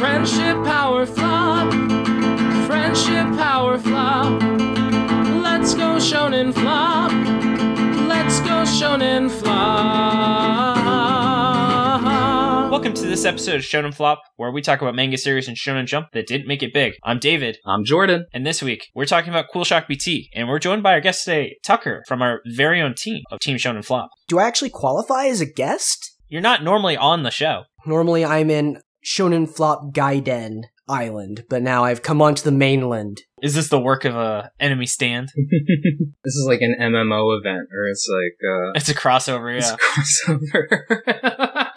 Friendship power flop. Friendship power flop. Let's go shonen flop. Let's go shonen flop. Welcome to this episode of Shonen Flop, where we talk about manga series and Shonen Jump that didn't make it big. I'm David, I'm Jordan. and this week we're talking about Cool Shock BT, and we're joined by our guest today, Tucker, from our very own team of Team Shonen Flop. Do I actually qualify as a guest? You're not normally on the show. Normally I'm in Shonen Flop Gaiden Island, but now I've come onto the mainland. Is this the work of a enemy stand? This is like an MMO event, or it's like uh, It's a crossover, it's yeah. a crossover.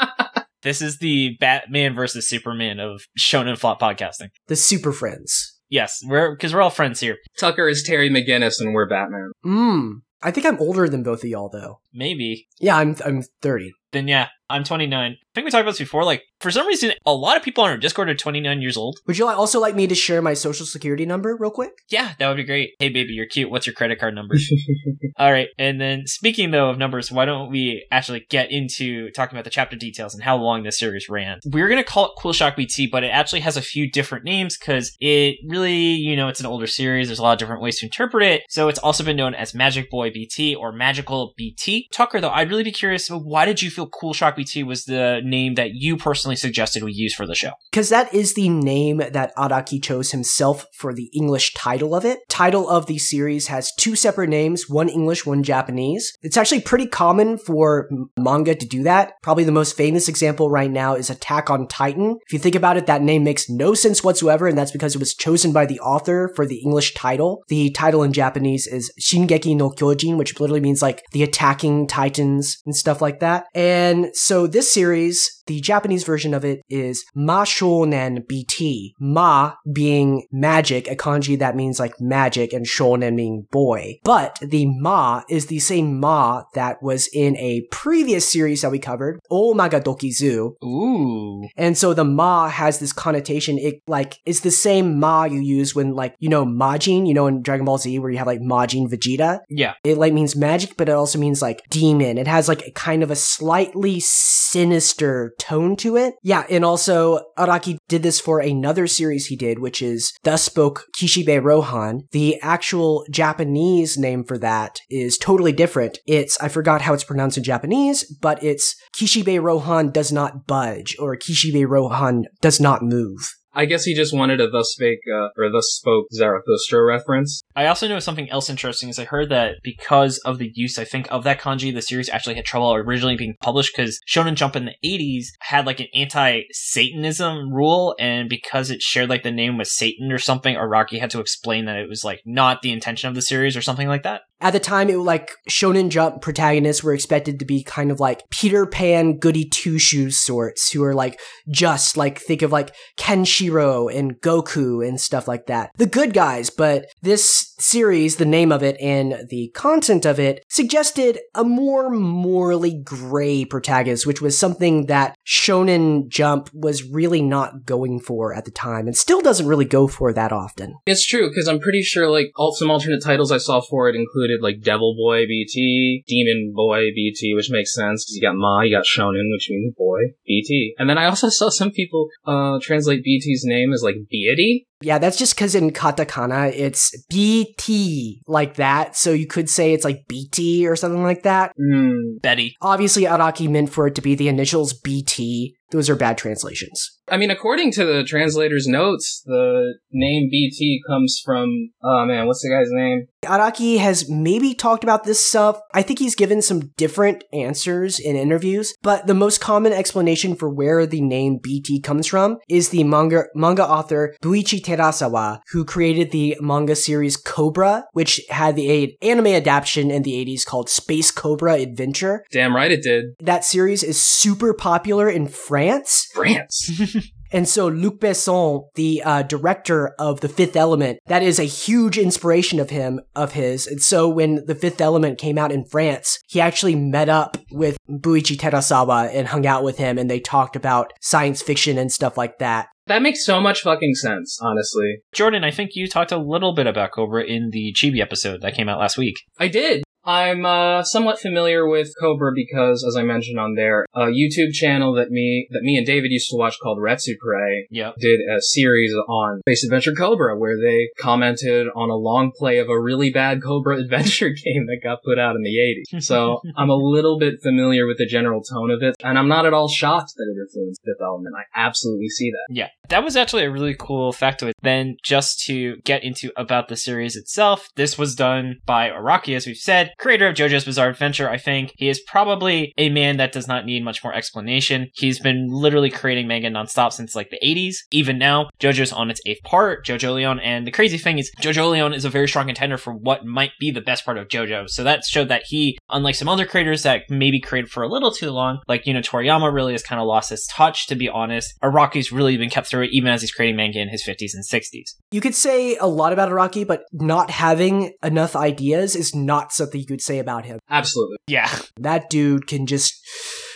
This is the Batman versus Superman of Shonen Flop podcasting. The Super Friends. Yes, we're because we're all friends here. Tucker is Terry McGinnis, and we're Batman. Mmm. I think I'm older than both of y'all though. Maybe. Yeah, I'm I'm 30. Then yeah, I'm 29. I think we talked about this before. Like for some reason, a lot of people on our Discord are 29 years old. Would you also like me to share my social security number real quick? Yeah, that would be great. Hey baby, you're cute. What's your credit card number? All right. And then speaking though of numbers, why don't we actually get into talking about the chapter details and how long this series ran? We're going to call it Cool Shock BT, but it actually has a few different names because it really, you know, it's an older series. There's a lot of different ways to interpret it. So it's also been known as Magic Boy BT or Magical BT. Tucker, though, I'd really be curious, why did you feel Cool Shock BT was the name that you personally suggested we use for the show? Because that is the name that Araki chose himself for the English title of it. Title of the series has two separate names, one English, one Japanese. It's actually pretty common for manga to do that. Probably the most famous example right now is Attack on Titan. If you think about it, that name makes no sense whatsoever, and that's because it was chosen by the author for the English title. The title in Japanese is Shingeki no Kyojin, which literally means like the attacking titans and stuff like that. And so this series, the Japanese version of it is Ma Shonen BT. Ma being magic, a kanji that means like magic, and shonen meaning boy. But the Ma is the same Ma that was in a previous series that we covered, O Magadokizu. Ooh. And so the Ma has this connotation. It like it's the same Ma you use when like you know Majin, you know in Dragon Ball Z where you have like Majin Vegeta. Yeah. It like means magic, but it also means like demon. It has like a kind of a slightly sinister tone to it. Yeah, and also Araki did this for another series he did, which is Thus Spoke Kishibe Rohan. The actual Japanese name for that is totally different. It's I forgot how it's pronounced in Japanese, but it's Kishibe Rohan does not budge or Kishibe Rohan does not move. I guess he just wanted a thus spake uh, or thus spoke Zarathustra reference. I also know something else interesting is I heard that because of the use, I think, of that kanji, the series actually had trouble originally being published because Shonen Jump in the 80s had like an anti-Satanism rule, and because it shared like the name with Satan or something, Araki had to explain that it was like not the intention of the series or something like that. At the time, it was like Shonen Jump protagonists were expected to be kind of like Peter Pan goody two shoes sorts who are like just like think of like Kenshiro and Goku and stuff like that. The good guys, but this series, the name of it and the content of it suggested a more morally gray protagonist, which was something that Shonen Jump was really not going for at the time and still doesn't really go for that often. It's true because I'm pretty sure like all some alternate titles I saw for it included like Devil Boy BT, Demon Boy BT, which makes sense because you got Ma, you got Shonen, which means boy BT, and then I also saw some people uh translate BT's name as like deity. Yeah, that's just because in katakana it's BT like that, so you could say it's like BT or something like that. Hmm. Betty. Obviously, Araki meant for it to be the initials BT. Those are bad translations. I mean, according to the translator's notes, the name BT comes from oh man, what's the guy's name? Araki has maybe talked about this stuff. I think he's given some different answers in interviews, but the most common explanation for where the name BT comes from is the manga manga author Buichi Terasawa, who created the manga series Cobra, which had the a- anime adaptation in the 80s called Space Cobra Adventure. Damn right it did. That series is super popular in France. France. And so Luc Besson, the uh, director of The Fifth Element, that is a huge inspiration of him, of his. And so when The Fifth Element came out in France, he actually met up with Buichi Terasawa and hung out with him and they talked about science fiction and stuff like that. That makes so much fucking sense, honestly. Jordan, I think you talked a little bit about Cobra in the Chibi episode that came out last week. I did. I'm uh, somewhat familiar with Cobra because, as I mentioned on there, a YouTube channel that me that me and David used to watch called Retsupre Yep. did a series on Space Adventure Cobra where they commented on a long play of a really bad Cobra adventure game that got put out in the 80s. So I'm a little bit familiar with the general tone of it, and I'm not at all shocked that it influenced Fifth Element. I absolutely see that. Yeah, that was actually a really cool factoid. Then, just to get into about the series itself, this was done by Araki, as we've said, creator of JoJo's Bizarre Adventure. I think he is probably a man that does not need much more explanation. He's been literally creating manga nonstop since like the 80s. Even now, JoJo's on its eighth part, JoJolion, and the crazy thing is, JoJolion is a very strong contender for what might be the best part of JoJo. So that showed that he, unlike some other creators that maybe created for a little too long, like you know Toriyama really has kind of lost his touch. To be honest, Araki's really been kept through it, even as he's creating manga in his 50s and 60s. You could say a lot about Araki, but not having enough ideas is not something you could say about him. Absolutely. Yeah, That dude can just.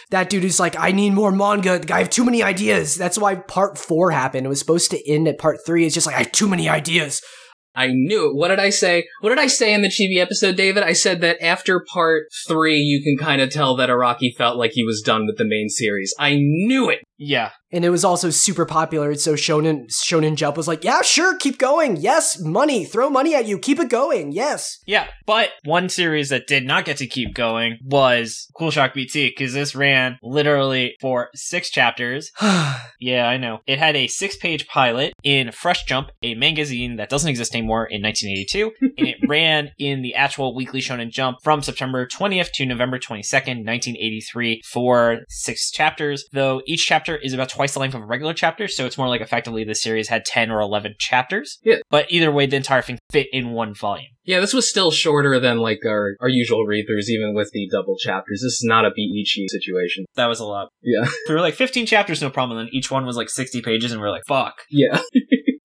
That dude is like, I need more manga. I have too many ideas. That's why part four happened. It was supposed to end at part three. It's just like, I have too many ideas. I knew it. What did I say? What did I say in the chibi episode, David? I said that after part three, you can kind of tell that Araki felt like he was done with the main series. I knew it! Yeah. And it was also super popular. So Shonen Shonen Jump was like, yeah, sure, keep going. Yes, money, throw money at you, keep it going. Yes. Yeah, but one series that did not get to keep going was Cool Shock BT because this ran literally for six chapters. Yeah, I know. It had a six page pilot in Fresh Jump, a magazine that doesn't exist anymore in 1982, and it ran in the actual Weekly Shonen Jump from September 20th to November 22nd, 1983, for six chapters, though each chapter is about twice the length of a regular chapter, so it's more like effectively the series had 10 or 11 chapters. Yeah. But either way, the entire thing fit in one volume. Yeah, this was still shorter than like our, our usual read-throughs, even with the double chapters. This is not a Beichi situation. That was a lot. Yeah. We were like 15 chapters, no problem. And then each one was like 60 pages, and we are like, fuck. Yeah.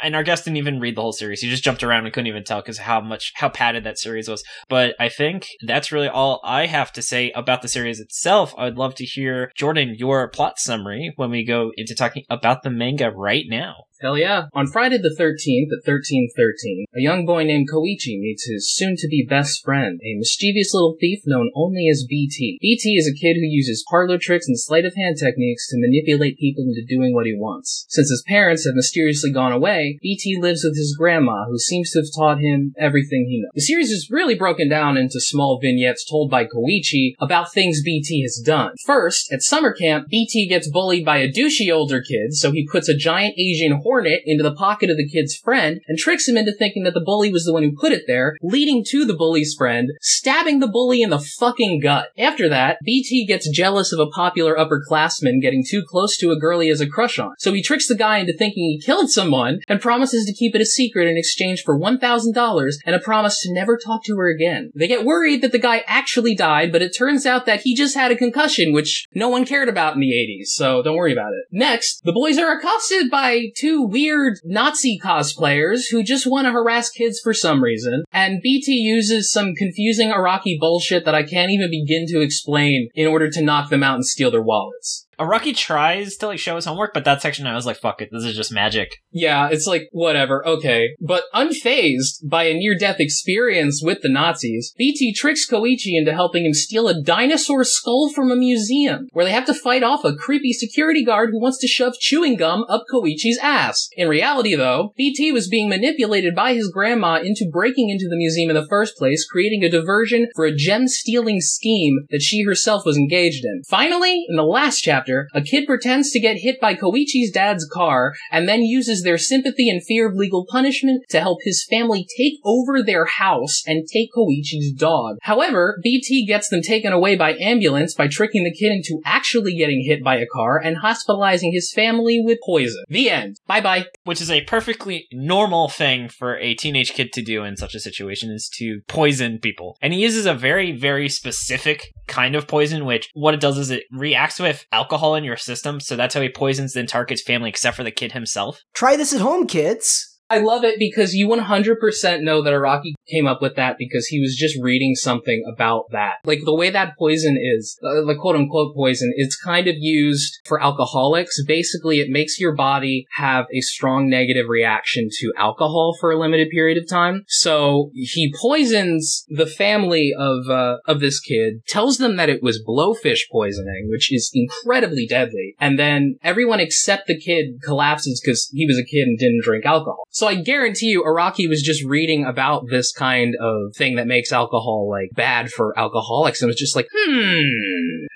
And our guest didn't even read the whole series. He just jumped around and couldn't even tell because how much, how padded that series was. But I think that's really all I have to say about the series itself. I'd love to hear, Jordan, your plot summary when we go into talking about the manga right now. Hell yeah. On Friday the 13th at 1313, a young boy named Koichi meets his soon-to-be best friend, a mischievous little thief known only as BT. BT is a kid who uses parlor tricks and sleight-of-hand techniques to manipulate people into doing what he wants. Since his parents have mysteriously gone away, BT lives with his grandma, who seems to have taught him everything he knows. The series is really broken down into small vignettes told by Koichi about things BT has done. First, at summer camp, BT gets bullied by a douchey older kid, so he puts a giant Asian hornet into the pocket of the kid's friend and tricks him into thinking that the bully was the one who put it there, leading to the bully's friend stabbing the bully in the fucking gut. After that, BT gets jealous of a popular upperclassman getting too close to a girl he has a crush on, so he tricks the guy into thinking he killed someone and promises to keep it a secret in exchange for $1,000 and a promise to never talk to her again. They get worried that the guy actually died, but it turns out that he just had a concussion, which no one cared about in the 80s, so don't worry about it. Next, the boys are accosted by two weird Nazi cosplayers who just want to harass kids for some reason, and BT uses some confusing Araki bullshit that I can't even begin to explain in order to knock them out and steal their wallets. Araki tries to like show his homework, but that section I was like, fuck it, this is just magic. Yeah, it's like, whatever, okay. But unfazed by a near-death experience with the Nazis, BT tricks Koichi into helping him steal a dinosaur skull from a museum, where they have to fight off a creepy security guard who wants to shove chewing gum up Koichi's ass. In reality, though, BT was being manipulated by his grandma into breaking into the museum in the first place, creating a diversion for a gem-stealing scheme that she herself was engaged in. Finally, in the last chapter, a kid pretends to get hit by Koichi's dad's car and then uses their sympathy and fear of legal punishment to help his family take over their house and take Koichi's dog. However, BT gets them taken away by ambulance by tricking the kid into actually getting hit by a car and hospitalizing his family with poison. The end. Bye bye. Which is a perfectly normal thing for a teenage kid to do in such a situation is to poison people. And he uses a very, very specific kind of poison, which what it does is it reacts with alcohol in your system. So that's how he poisons the entire kid's family except for the kid himself. Try this at home, kids. I love it because you 100% know that Araki came up with that because he was just reading something about that. Like the way that poison is, uh, the quote unquote poison, it's kind of used for alcoholics. Basically, it makes your body have a strong negative reaction to alcohol for a limited period of time. So he poisons the family of uh, of this kid, tells them that it was blowfish poisoning, which is incredibly deadly, and then everyone except the kid collapses because he was a kid and didn't drink alcohol. So I guarantee you, Araki was just reading about this kind of thing that makes alcohol like bad for alcoholics, and was just like, hmm,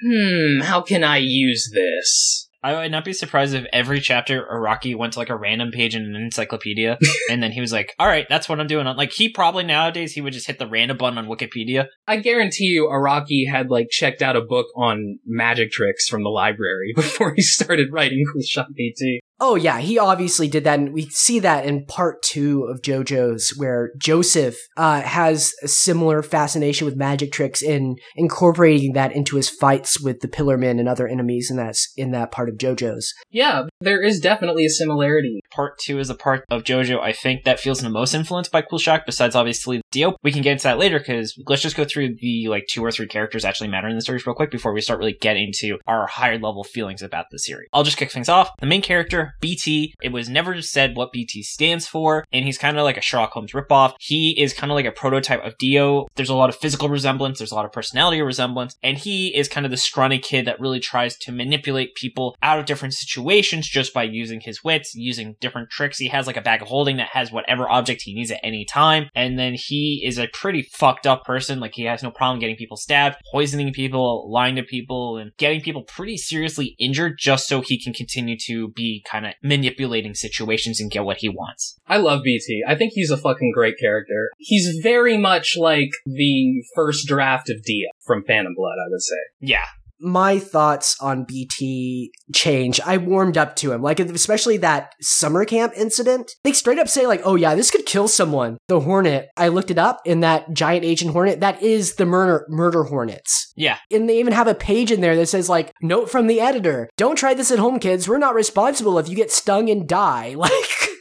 hmm, how can I use this? I would not be surprised if every chapter Araki went to like a random page in an encyclopedia and then he was like, all right, that's what I'm doing. Like he probably nowadays he would just hit the random button on Wikipedia. I guarantee you Araki had like checked out a book on magic tricks from the library before he started writing Cool Shock BT. Oh yeah, he obviously did that, and we see that in part two of JoJo's, where Joseph uh, has a similar fascination with magic tricks in incorporating that into his fights with the Pillarmen and other enemies in that in that part of JoJo's. Yeah, there is definitely a similarity. Part two is a part of JoJo I think that feels the most influenced by Cool Shock, besides obviously Dio. We can get into that later because let's just go through the like two or three characters actually matter in the series real quick before we start really getting into our higher level feelings about the series. I'll just kick things off. The main character BT. It was never said what BT stands for, and he's kind of like a Sherlock Holmes ripoff. He is kind of like a prototype of Dio. There's a lot of physical resemblance, there's a lot of personality resemblance, and he is kind of the scrawny kid that really tries to manipulate people out of different situations just by using his wits, using different tricks. He has like a bag of holding that has whatever object he needs at any time, and then he is a pretty fucked up person. Like he has no problem getting people stabbed, poisoning people, lying to people, and getting people pretty seriously injured just so he can continue to be kind of manipulating situations and get what he wants. I love BT. I think he's a fucking great character. He's very much like the first draft of Dio from Phantom Blood, I would say. Yeah, my thoughts on BT change. I warmed up to him, like especially that summer camp incident. They straight up say like, "Oh yeah, this could kill someone." The Hornet. I looked it up, in that giant Asian Hornet that is the murder murder Hornets. Yeah. And they even have a page in there that says like, "Note from the editor: Don't try this at home, kids. We're not responsible if you get stung and die." Like.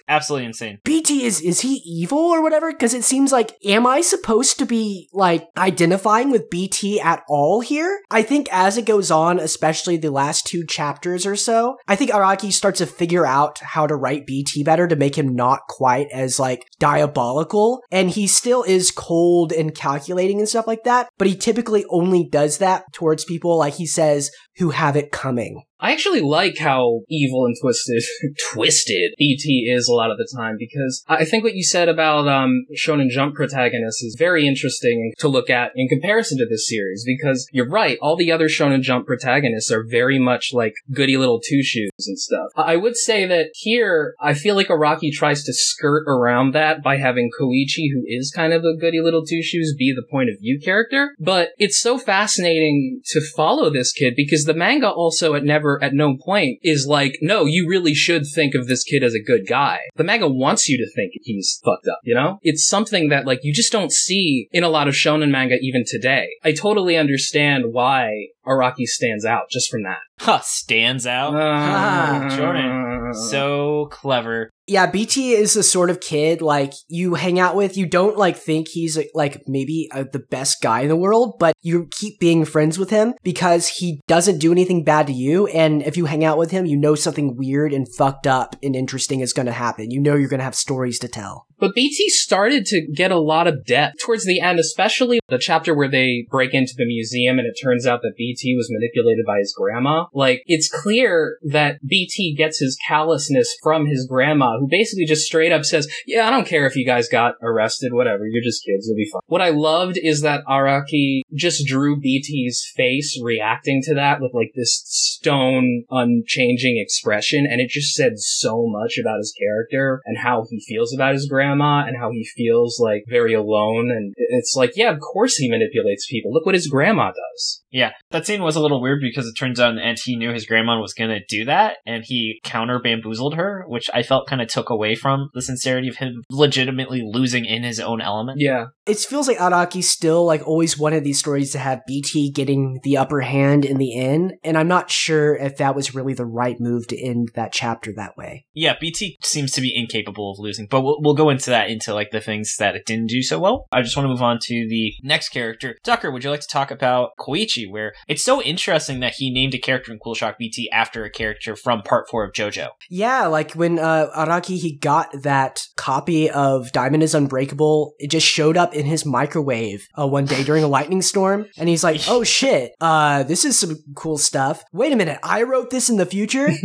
Absolutely insane. BT is is he evil or whatever? Because it seems like am I supposed to be like identifying with BT at all here? I think as it goes on, especially the last two chapters or so, I think Araki starts to figure out how to write BT better to make him not quite as like diabolical. And he still is cold and calculating and stuff like that, but he typically only does that towards people like he says who have it coming. I actually like how evil and twisted, twisted BT is a lot of the time because I think what you said about um, Shonen Jump protagonists is very interesting to look at in comparison to this series because you're right, all the other Shonen Jump protagonists are very much like goody little two shoes and stuff. I would say that here, I feel like Araki tries to skirt around that by having Koichi, who is kind of a goody little two shoes, be the point of view character. But it's so fascinating to follow this kid because the manga also at never at no point is like, no, you really should think of this kid as a good guy. The manga wants you to think he's fucked up, you know? It's something that like you just don't see in a lot of shonen manga even today. I totally understand why Araki stands out just from that. Huh, stands out. Uh, Jordan. So clever. Yeah, BT is the sort of kid like you hang out with. You don't like think he's like maybe uh, the best guy in the world, but you keep being friends with him because he doesn't do anything bad to you. And if you hang out with him, you know something weird and fucked up and interesting is going to happen. You know you're going to have stories to tell. But BT started to get a lot of depth towards the end, especially the chapter where they break into the museum and it turns out that BT was manipulated by his grandma. Like, it's clear that BT gets his callousness from his grandma, who basically just straight up says, Yeah, I don't care if you guys got arrested, whatever, you're just kids, you'll be fine. What I loved is that Araki just drew BT's face reacting to that with like this stone, unchanging expression, and it just said so much about his character and how he feels about his grandma and how he feels like very alone. And it's like, yeah, of course he manipulates people. Look what his grandma does. Yeah, that scene was a little weird because it turns out and he knew his grandma was going to do that and he counter bamboozled her, which I felt kind of took away from the sincerity of him legitimately losing in his own element. Yeah. It feels like Araki still like always wanted these stories to have BT getting the upper hand in the end, and I'm not sure if that was really the right move to end that chapter that way. Yeah, BT seems to be incapable of losing, but we'll, we'll go into that into like the things that it didn't do so well. I just want to move on to the next character. Tucker, would you like to talk about Koichi, where it's so interesting that he named a character in Cool Shock BT after a character from part four of JoJo? Yeah, like when uh, Araki he got that copy of Diamond is Unbreakable, it just showed up in his microwave uh, one day during a lightning storm, and he's like, "Oh shit, uh, this is some cool stuff." Wait a minute, I wrote this in the future.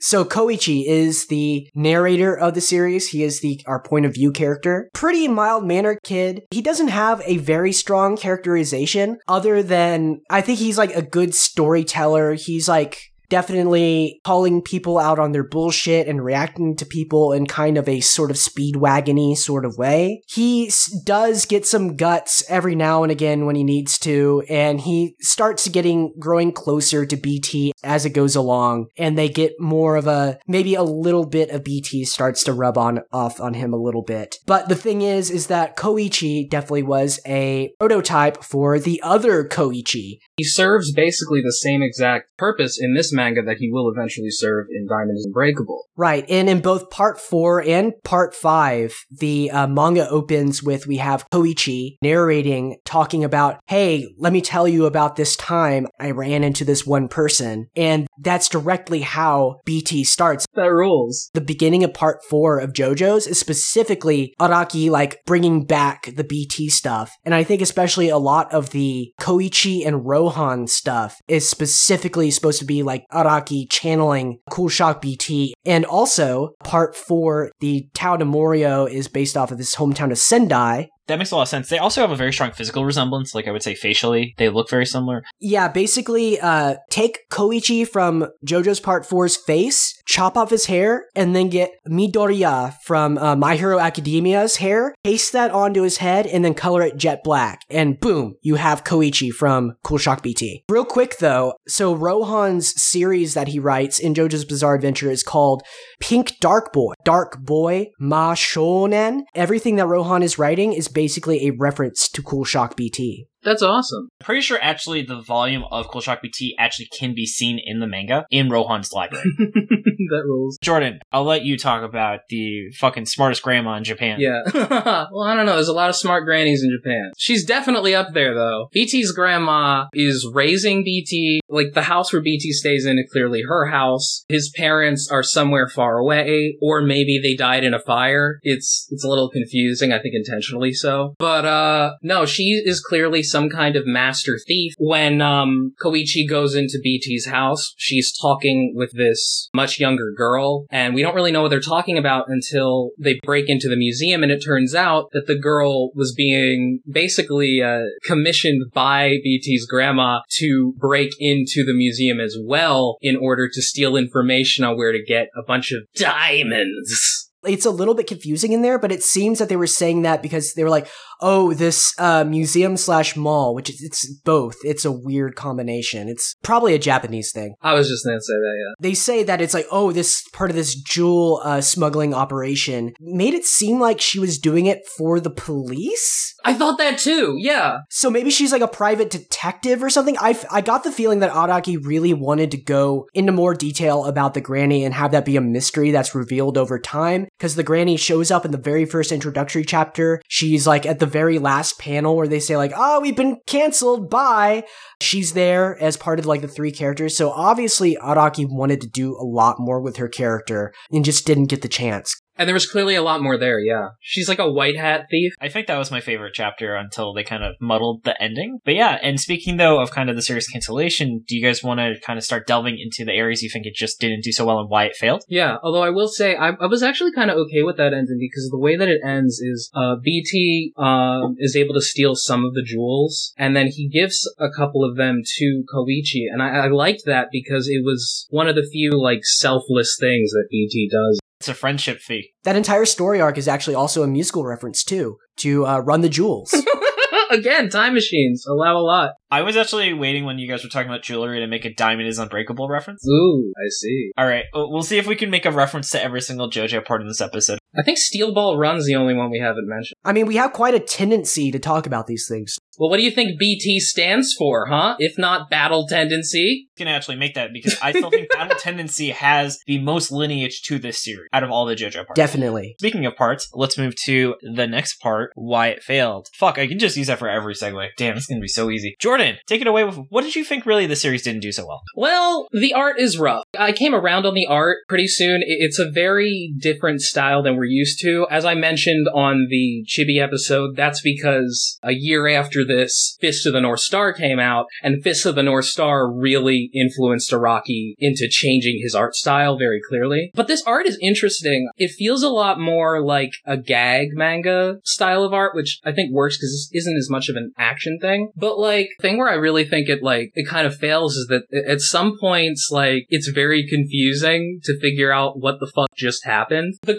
So Koichi is the narrator of the series. He is the our point of view character. Pretty mild mannered kid. He doesn't have a very strong characterization other than I think he's like a good storyteller. He's like definitely calling people out on their bullshit and reacting to people in kind of a sort of speedwagony sort of way. He does get some guts every now and again when he needs to, and he starts getting growing closer to BT as it goes along, and they get more of a maybe a little bit of BT starts to rub on off on him a little bit. But the thing is, is that Koichi definitely was a prototype for the other Koichi, He serves basically the same exact purpose in this manga that he will eventually serve in Diamond is Unbreakable. Right, and in both part four and part five, the uh, manga opens with we have Koichi narrating, talking about, "Hey, let me tell you about this time I ran into this one person," and that's directly how BT starts. That rules. The beginning of part four of JoJo's is specifically Araki like bringing back the BT stuff, and I think especially a lot of the Koichi and Rohan stuff is specifically supposed to be like Araki channeling Cool Shock BT, and also part four, the Tao de Morioh is based off of this hometown of Sendai, That makes a lot of sense. They also have a very strong physical resemblance, like I would say facially. They look very similar. Yeah, basically, uh, take Koichi from JoJo's Part 4's face, chop off his hair, and then get Midoriya from uh, My Hero Academia's hair, paste that onto his head, and then color it jet black. And boom, you have Koichi from Cool Shock BT. Real quick though, so Rohan's series that he writes in JoJo's Bizarre Adventure is called Pink Dark Boy. Dark Boy Ma Shonen. Everything that Rohan is writing is basically a reference to Cool Shock BT. That's awesome. I'm pretty sure actually the volume of Cool Shock BT actually can be seen in the manga in Rohan's library. that rules. Jordan, I'll let you talk about the fucking smartest grandma in Japan. Yeah. well, I don't know. There's a lot of smart grannies in Japan. She's definitely up there, though. BT's grandma is raising BT. Like, the house where BT stays in is clearly her house. His parents are somewhere far away, or maybe they died in a fire. It's, it's a little confusing, I think intentionally so. But, uh, no, she is clearly some kind of master thief. When, um, Koichi goes into BT's house, she's talking with this much younger girl, and we don't really know what they're talking about until they break into the museum, and it turns out that the girl was being basically uh, commissioned by BT's grandma to break into the museum as well in order to steal information on where to get a bunch of diamonds. it's a little bit confusing in there, but it seems that they were saying that because they were like, "Oh, this uh, museum slash mall," which is it's both. It's a weird combination. It's probably a Japanese thing. I was just gonna say that, yeah. They say that it's like, "Oh, this part of this jewel uh, smuggling operation made it seem like she was doing it for the police." I thought that too, yeah. So maybe she's like a private detective or something. I, I got the feeling that Araki really wanted to go into more detail about the granny and have that be a mystery that's revealed over time. Because the granny shows up in the very first introductory chapter. She's like at the very last panel where they say like, "Oh, we've been canceled. Bye." She's there as part of like the three characters. So obviously Araki wanted to do a lot more with her character and just didn't get the chance. And there was clearly a lot more there, yeah. She's like a white hat thief. I think that was my favorite chapter until they kind of muddled the ending. But yeah, and speaking though of kind of the series cancellation, do you guys want to kind of start delving into the areas you think it just didn't do so well and why it failed? Yeah, although I will say I, I was actually kind of okay with that ending because the way that it ends is uh, BT um, is able to steal some of the jewels and then he gives a couple of them to Koichi, and I, I liked that because it was one of the few like selfless things that BT does. It's a friendship fee. That entire story arc is actually also a musical reference too to uh, Run the Jewels. Again, time machines allow a lot. I was actually waiting when you guys were talking about jewelry to make a diamond is unbreakable reference. Ooh, I see. All right, we'll see if we can make a reference to every single JoJo part in this episode. I think Steel Ball Run's the only one we haven't mentioned. I mean, we have quite a tendency to talk about these things. Well, what do you think BT stands for, huh? If not battle tendency? gonna actually make that because I still think Battle Tendency has the most lineage to this series out of all the JoJo parts. Definitely. Speaking of parts, let's move to the next part, why it failed. Fuck, I can just use that for every segue. Damn, it's gonna be so easy. Jordan, take it away with what did you think really the series didn't do so well? Well, the art is rough. I came around on the art pretty soon. It's a very different style than we're used to. As I mentioned on the Chibi episode, that's because a year after this, Fist of the North Star came out, and Fist of the North Star really influenced Araki into changing his art style very clearly. But this art is interesting. It feels a lot more like a gag manga style of art, which I think works because this isn't as much of an action thing. But like, thing where I really think it like, it kind of fails is that at some points, like, it's very confusing to figure out what the fuck just happened. The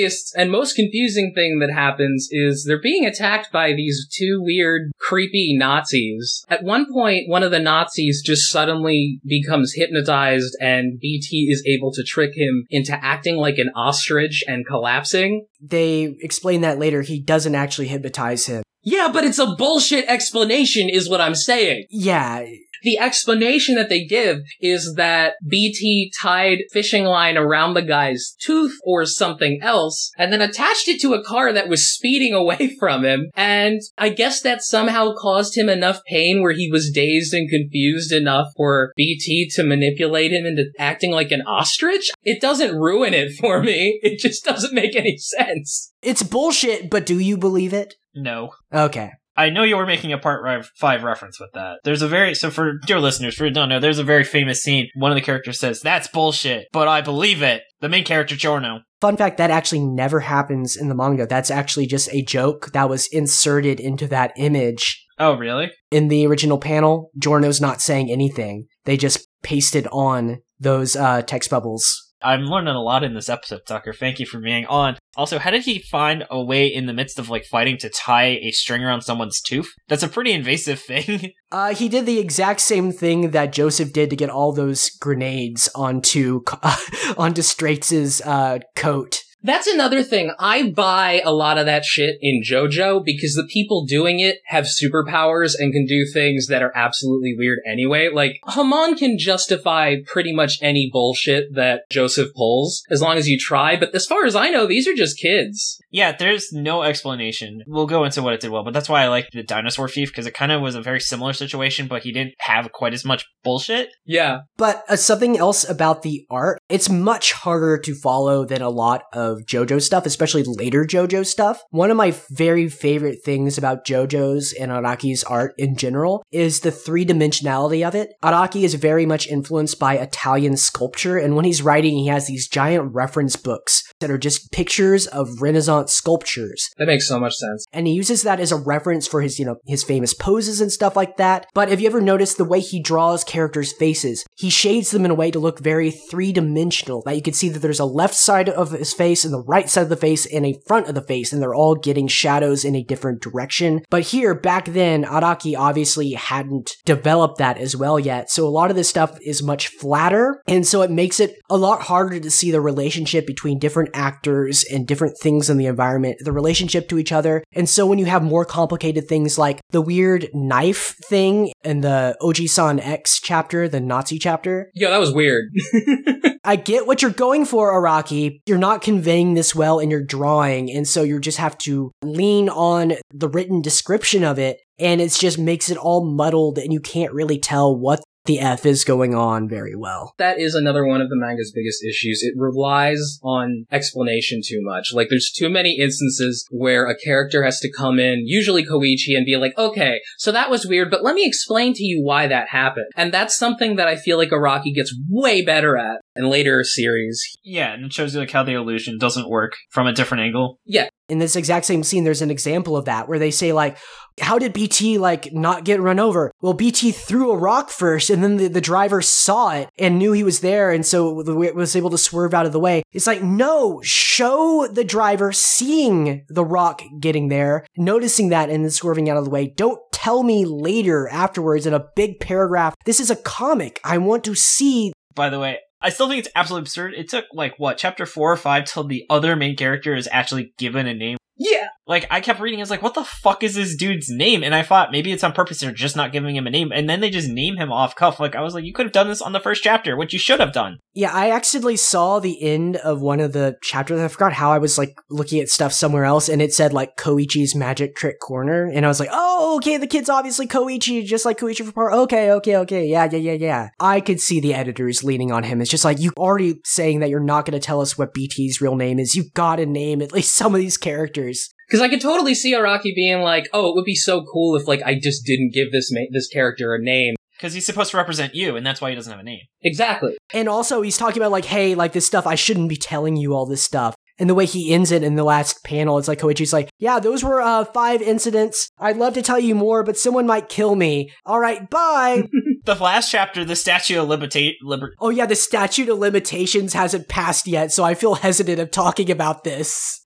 craziest and most confusing thing that happens is they're being attacked by these two weird, creepy Nazis. At one point, one of the Nazis just suddenly becomes hypnotized and BT is able to trick him into acting like an ostrich and collapsing. They explain that later. He doesn't actually hypnotize him. Yeah, but it's a bullshit explanation is what I'm saying. Yeah, The explanation that they give is that BT tied fishing line around the guy's tooth or something else and then attached it to a car that was speeding away from him. And I guess that somehow caused him enough pain where he was dazed and confused enough for BT to manipulate him into acting like an ostrich. It doesn't ruin it for me. It just doesn't make any sense. it's bullshit, but do you believe it? No. Okay. I know you were making a part five reference with that. There's a very so for dear listeners, for who don't know, there's a very famous scene. One of the characters says, "That's bullshit," but I believe it. The main character Giorno. Fun fact that actually never happens in the manga. That's actually just a joke that was inserted into that image. Oh, really? In the original panel, Giorno's not saying anything. They just pasted on those uh, text bubbles. I'm learning a lot in this episode, Tucker. Thank you for being on. Also, how did he find a way in the midst of like fighting to tie a string around someone's tooth? That's a pretty invasive thing. Uh, he did the exact same thing that Joseph did to get all those grenades onto onto Straits' uh, coat. That's another thing. I buy a lot of that shit in JoJo because the people doing it have superpowers and can do things that are absolutely weird anyway. Like, Hamon can justify pretty much any bullshit that Joseph pulls as long as you try, but as far as I know, these are just kids. yeah, there's no explanation. We'll go into what it did well, but that's why I like the dinosaur thief because it kind of was a very similar situation, but he didn't have quite as much bullshit. Yeah. But uh, something else about the art, it's much harder to follow than a lot of JoJo stuff, especially later JoJo stuff. One of my very favorite things about JoJo's and Araki's art in general is the three dimensionality of it. Araki is very much influenced by Italian sculpture, and when he's writing, he has these giant reference books that are just pictures of Renaissance sculptures. That makes so much sense. and he uses that as a reference for his, you know, his famous poses and stuff like that. But have you ever noticed the way he draws characters' faces? He shades them in a way to look very three dimensional. That you can see that there's a left side of his face and the right side of the face and a front of the face, and they're all getting shadows in a different direction. But here, back then, Araki obviously hadn't developed that as well yet. So a lot of this stuff is much flatter, and so it makes it a lot harder to see the relationship between different actors and different things in the environment, the relationship to each other. And so when you have more complicated things like the weird knife thing in the Oji-san X chapter, the Nazi chapter, Yo, that was weird. I get what you're going for, Araki. You're not conveying this well in your drawing, and so you just have to lean on the written description of it, and it just makes it all muddled, and you can't really tell what the F is going on very well. that is another one of the manga's biggest issues. It relies on explanation too much. Like, there's too many instances where a character has to come in, usually Koichi, and be like, okay, so that was weird, but let me explain to you why that happened. And that's something that I feel like Araki gets way better at in later series. Yeah, and it shows you like how the illusion doesn't work from a different angle. Yeah. In this exact same scene, there's an example of that where they say like, how did BT like not get run over? Well, BT threw a rock first and then the, the driver saw it and knew he was there and so the- was able to swerve out of the way. It's like, no, show the driver seeing the rock getting there, noticing that and then swerving out of the way. Don't tell me later afterwards in a big paragraph, this is a comic. I want to see By the way, I still think it's absolutely absurd. It took like what chapter four or five till the other main character is actually given a name. Yeah. Like I kept reading, I was like, "What the fuck is this dude's name?" And I thought maybe it's on purpose. They're just not giving him a name, and then they just name him off cuff. Like I was like, "You could have done this on the first chapter, which you should have done." Yeah, I accidentally saw the end of one of the chapters. I forgot how I was like looking at stuff somewhere else, and it said like Koichi's Magic Trick Corner, and I was like, "Oh, okay, the kid's obviously Koichi, just like Koichi for part." Okay, okay, okay, yeah, yeah, yeah, yeah. I could see the editors leaning on him. It's just like you already saying that you're not going to tell us what BT's real name is. You've got to name at least some of these characters. Because I could totally see Araki being like, "Oh, it would be so cool if like I just didn't give this ma- this character a name." Because he's supposed to represent you, and that's why he doesn't have a name. Exactly. And also, he's talking about like, hey, like this stuff. I shouldn't be telling you all this stuff. And the way he ends it in the last panel, it's like Koichi's like, yeah, those were uh, five incidents. I'd love to tell you more, but someone might kill me. All right, bye. The last chapter, the statute of limita- liber- oh yeah, the statute of limitations hasn't passed yet, so I feel hesitant of talking about this.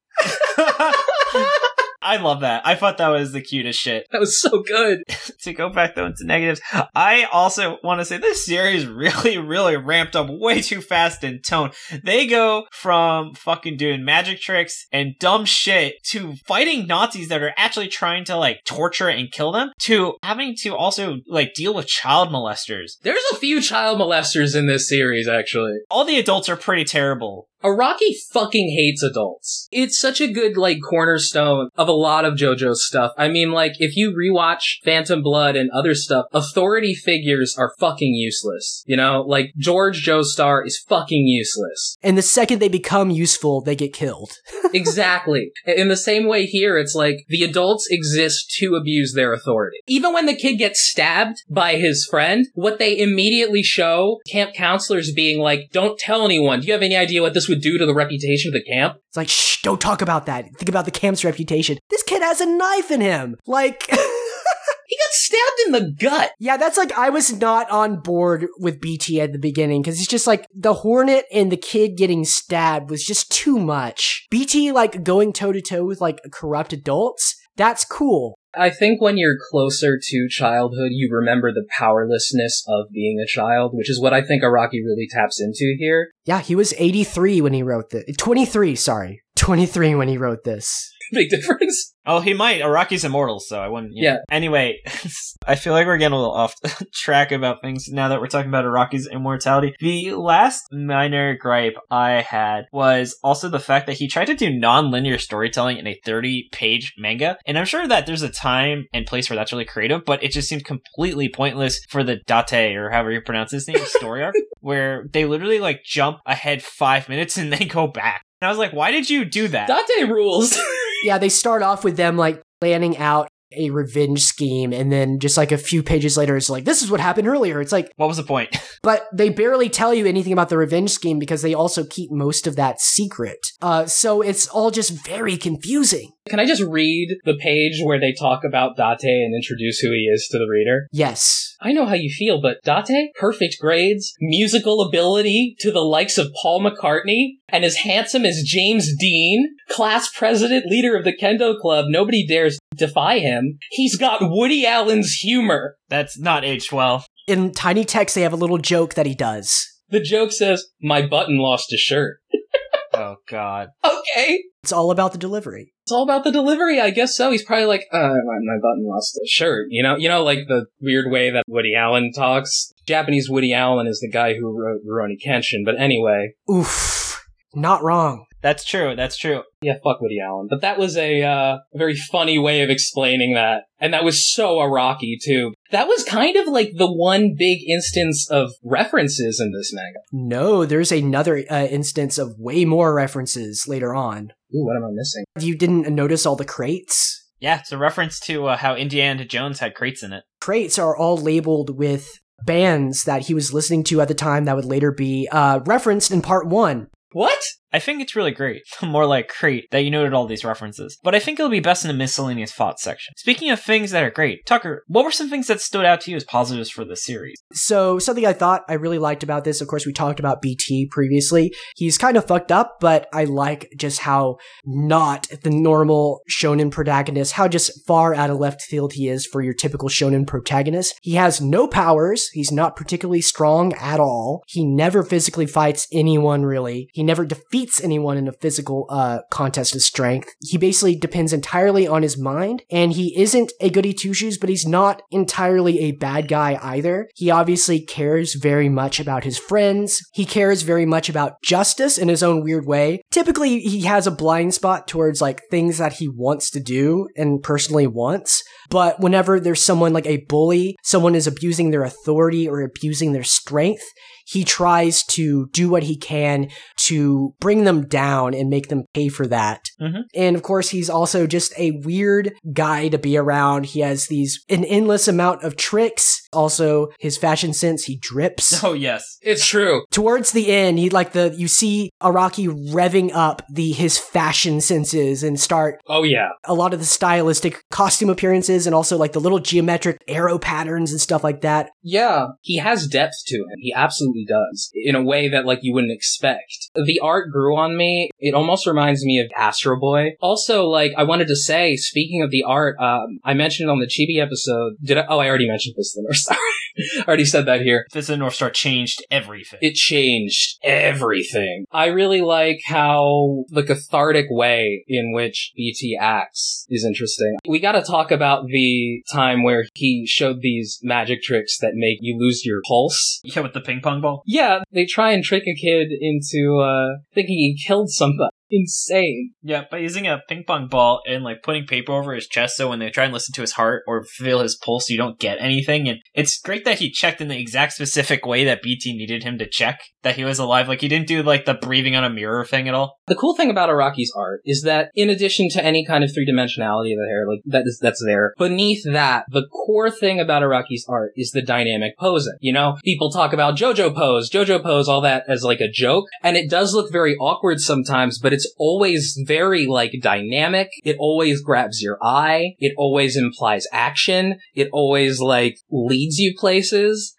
I love that. I thought that was the cutest shit. That was so good. to go back though into negatives, I also want to say this series really, really ramped up way too fast in tone. They go from fucking doing magic tricks and dumb shit to fighting Nazis that are actually trying to like torture and kill them to having to also like deal with child molesters. There's a few child molesters in this series, actually. All the adults are pretty terrible. Araki fucking hates adults. It's such a good, like, cornerstone of a lot of JoJo's stuff. I mean, like, if you rewatch Phantom Blood and other stuff, authority figures are fucking useless. You know? Like, George Joestar is fucking useless. And the second they become useful, they get killed. exactly. In the same way here, it's like the adults exist to abuse their authority. Even when the kid gets stabbed by his friend, what they immediately show camp counselors being like, don't tell anyone. Do you have any idea what this would do to the reputation of the camp? It's like, shh, don't talk about that. Think about the camp's reputation. This kid has a knife in him. Like, He got stabbed in the gut. yeah, that's like, I was not on board with BT at the beginning because it's just like the Hornet and the kid getting stabbed was just too much. BT, like, going toe to toe with like corrupt adults, that's cool. I think when you're closer to childhood, you remember the powerlessness of being a child, which is what I think Araki really taps into here. Yeah, he was 83 when he wrote this. 23, sorry. 23 when he wrote this. Big difference. Oh, he might. Araki's immortal, so I wouldn't. you know. Yeah. Anyway, I feel like we're getting a little off track about things now that we're talking about Araki's immortality. The last minor gripe I had was also the fact that he tried to do non-linear storytelling in a 30-page manga, and I'm sure that there's a time and place where that's really creative, but it just seemed completely pointless for the Date or however you pronounce his name story arc, where they literally like jump ahead five minutes and then go back. And I was like, why did you do that? Dante rules. Yeah, they start off with them like planning out a revenge scheme, and then just like a few pages later, it's like, this is what happened earlier. It's like, what was the point? but they barely tell you anything about the revenge scheme because they also keep most of that secret. Uh, so it's all just very confusing. Can I just read the page where they talk about Date and introduce who he is to the reader? Yes. I know how you feel, but Date, perfect grades, musical ability to the likes of Paul McCartney, and as handsome as James Dean, class president, leader of the Kendo Club, nobody dares defy him. He's got Woody Allen's humor. That's not aged well. In tiny text, they have a little joke that he does. The joke says, My button lost a shirt. Oh god. Okay. It's all about the delivery. It's all about the delivery, I guess so. He's probably like, uh, my, my button lost a shirt. You know, you know, like the weird way that Woody Allen talks. Japanese Woody Allen is the guy who wrote Rurouni Kenshin. But anyway, Oof. Not wrong. That's true. That's true. Yeah, fuck Woody Allen. But that was a uh, a very funny way of explaining that, and that was so Araki too. That was kind of like the one big instance of references in this manga. No, there's another uh, instance of way more references later on. Ooh, what am I missing? You didn't notice all the crates? Yeah, it's a reference to uh, how Indiana Jones had crates in it. Crates are all labeled with bands that he was listening to at the time that would later be uh, referenced in part one. What? I think it's really great. More like great that you noted all these references. But I think it'll be best in the miscellaneous thoughts section. Speaking of things that are great, Tucker, what were some things that stood out to you as positives for the series? So something I thought I really liked about this, of course, we talked about BT previously. He's kind of fucked up, but I like just how not the normal shonen protagonist, how just far out of left field he is for your typical shonen protagonist. He has no powers. He's not particularly strong at all. He never physically fights anyone really. He never defeats anyone in a physical uh, contest of strength. He basically depends entirely on his mind, and he isn't a goody two shoes, but he's not entirely a bad guy either. He obviously cares very much about his friends. He cares very much about justice in his own weird way. Typically, he has a blind spot towards like things that he wants to do and personally wants. But whenever there's someone like a bully, someone is abusing their authority or abusing their strength, he tries to do what he can to bring them down and make them pay for that. Mhm. And of course, he's also just a weird guy to be around. He has these, an endless amount of tricks. Also, his fashion sense, he drips. Oh, yes. It's true. Towards the end, he like the, you see Araki revving up the, his fashion senses and start Oh yeah. a lot of the stylistic costume appearances and also like the little geometric arrow patterns and stuff like that. Yeah, he has depth to him. He absolutely does. In a way that like you wouldn't expect. The art grew on me. It almost reminds me of Astro Boy. Also, like I wanted to say, speaking of the art, um, I mentioned it on the Chibi episode. Did I? Oh, I already mentioned this. Or sorry, already said that here. This the North Star changed everything. It changed everything. I really like how the cathartic way in which BT acts is interesting. We gotta talk about the time where he showed these magic tricks that make you lose your pulse. yeah, with the ping pong ball. Yeah, they try and trick a kid into uh thinking he killed somebody. Insane. Yeah, by using a ping pong ball and like putting paper over his chest so when they try and listen to his heart or feel his pulse, you don't get anything. And it's great that he checked in the exact specific way that BT needed him to check that he was alive. Like he didn't do like the breathing on a mirror thing at all. The cool thing about Araki's art is that in addition to any kind of three dimensionality of the hair, like that is that's there, beneath that, the core thing about Araki's art is the dynamic posing. You know, people talk about JoJo pose, JoJo pose, all that as like a joke, and it does look very awkward sometimes, but it's always very like dynamic. It always grabs your eye. It always implies action. It always like leads you places.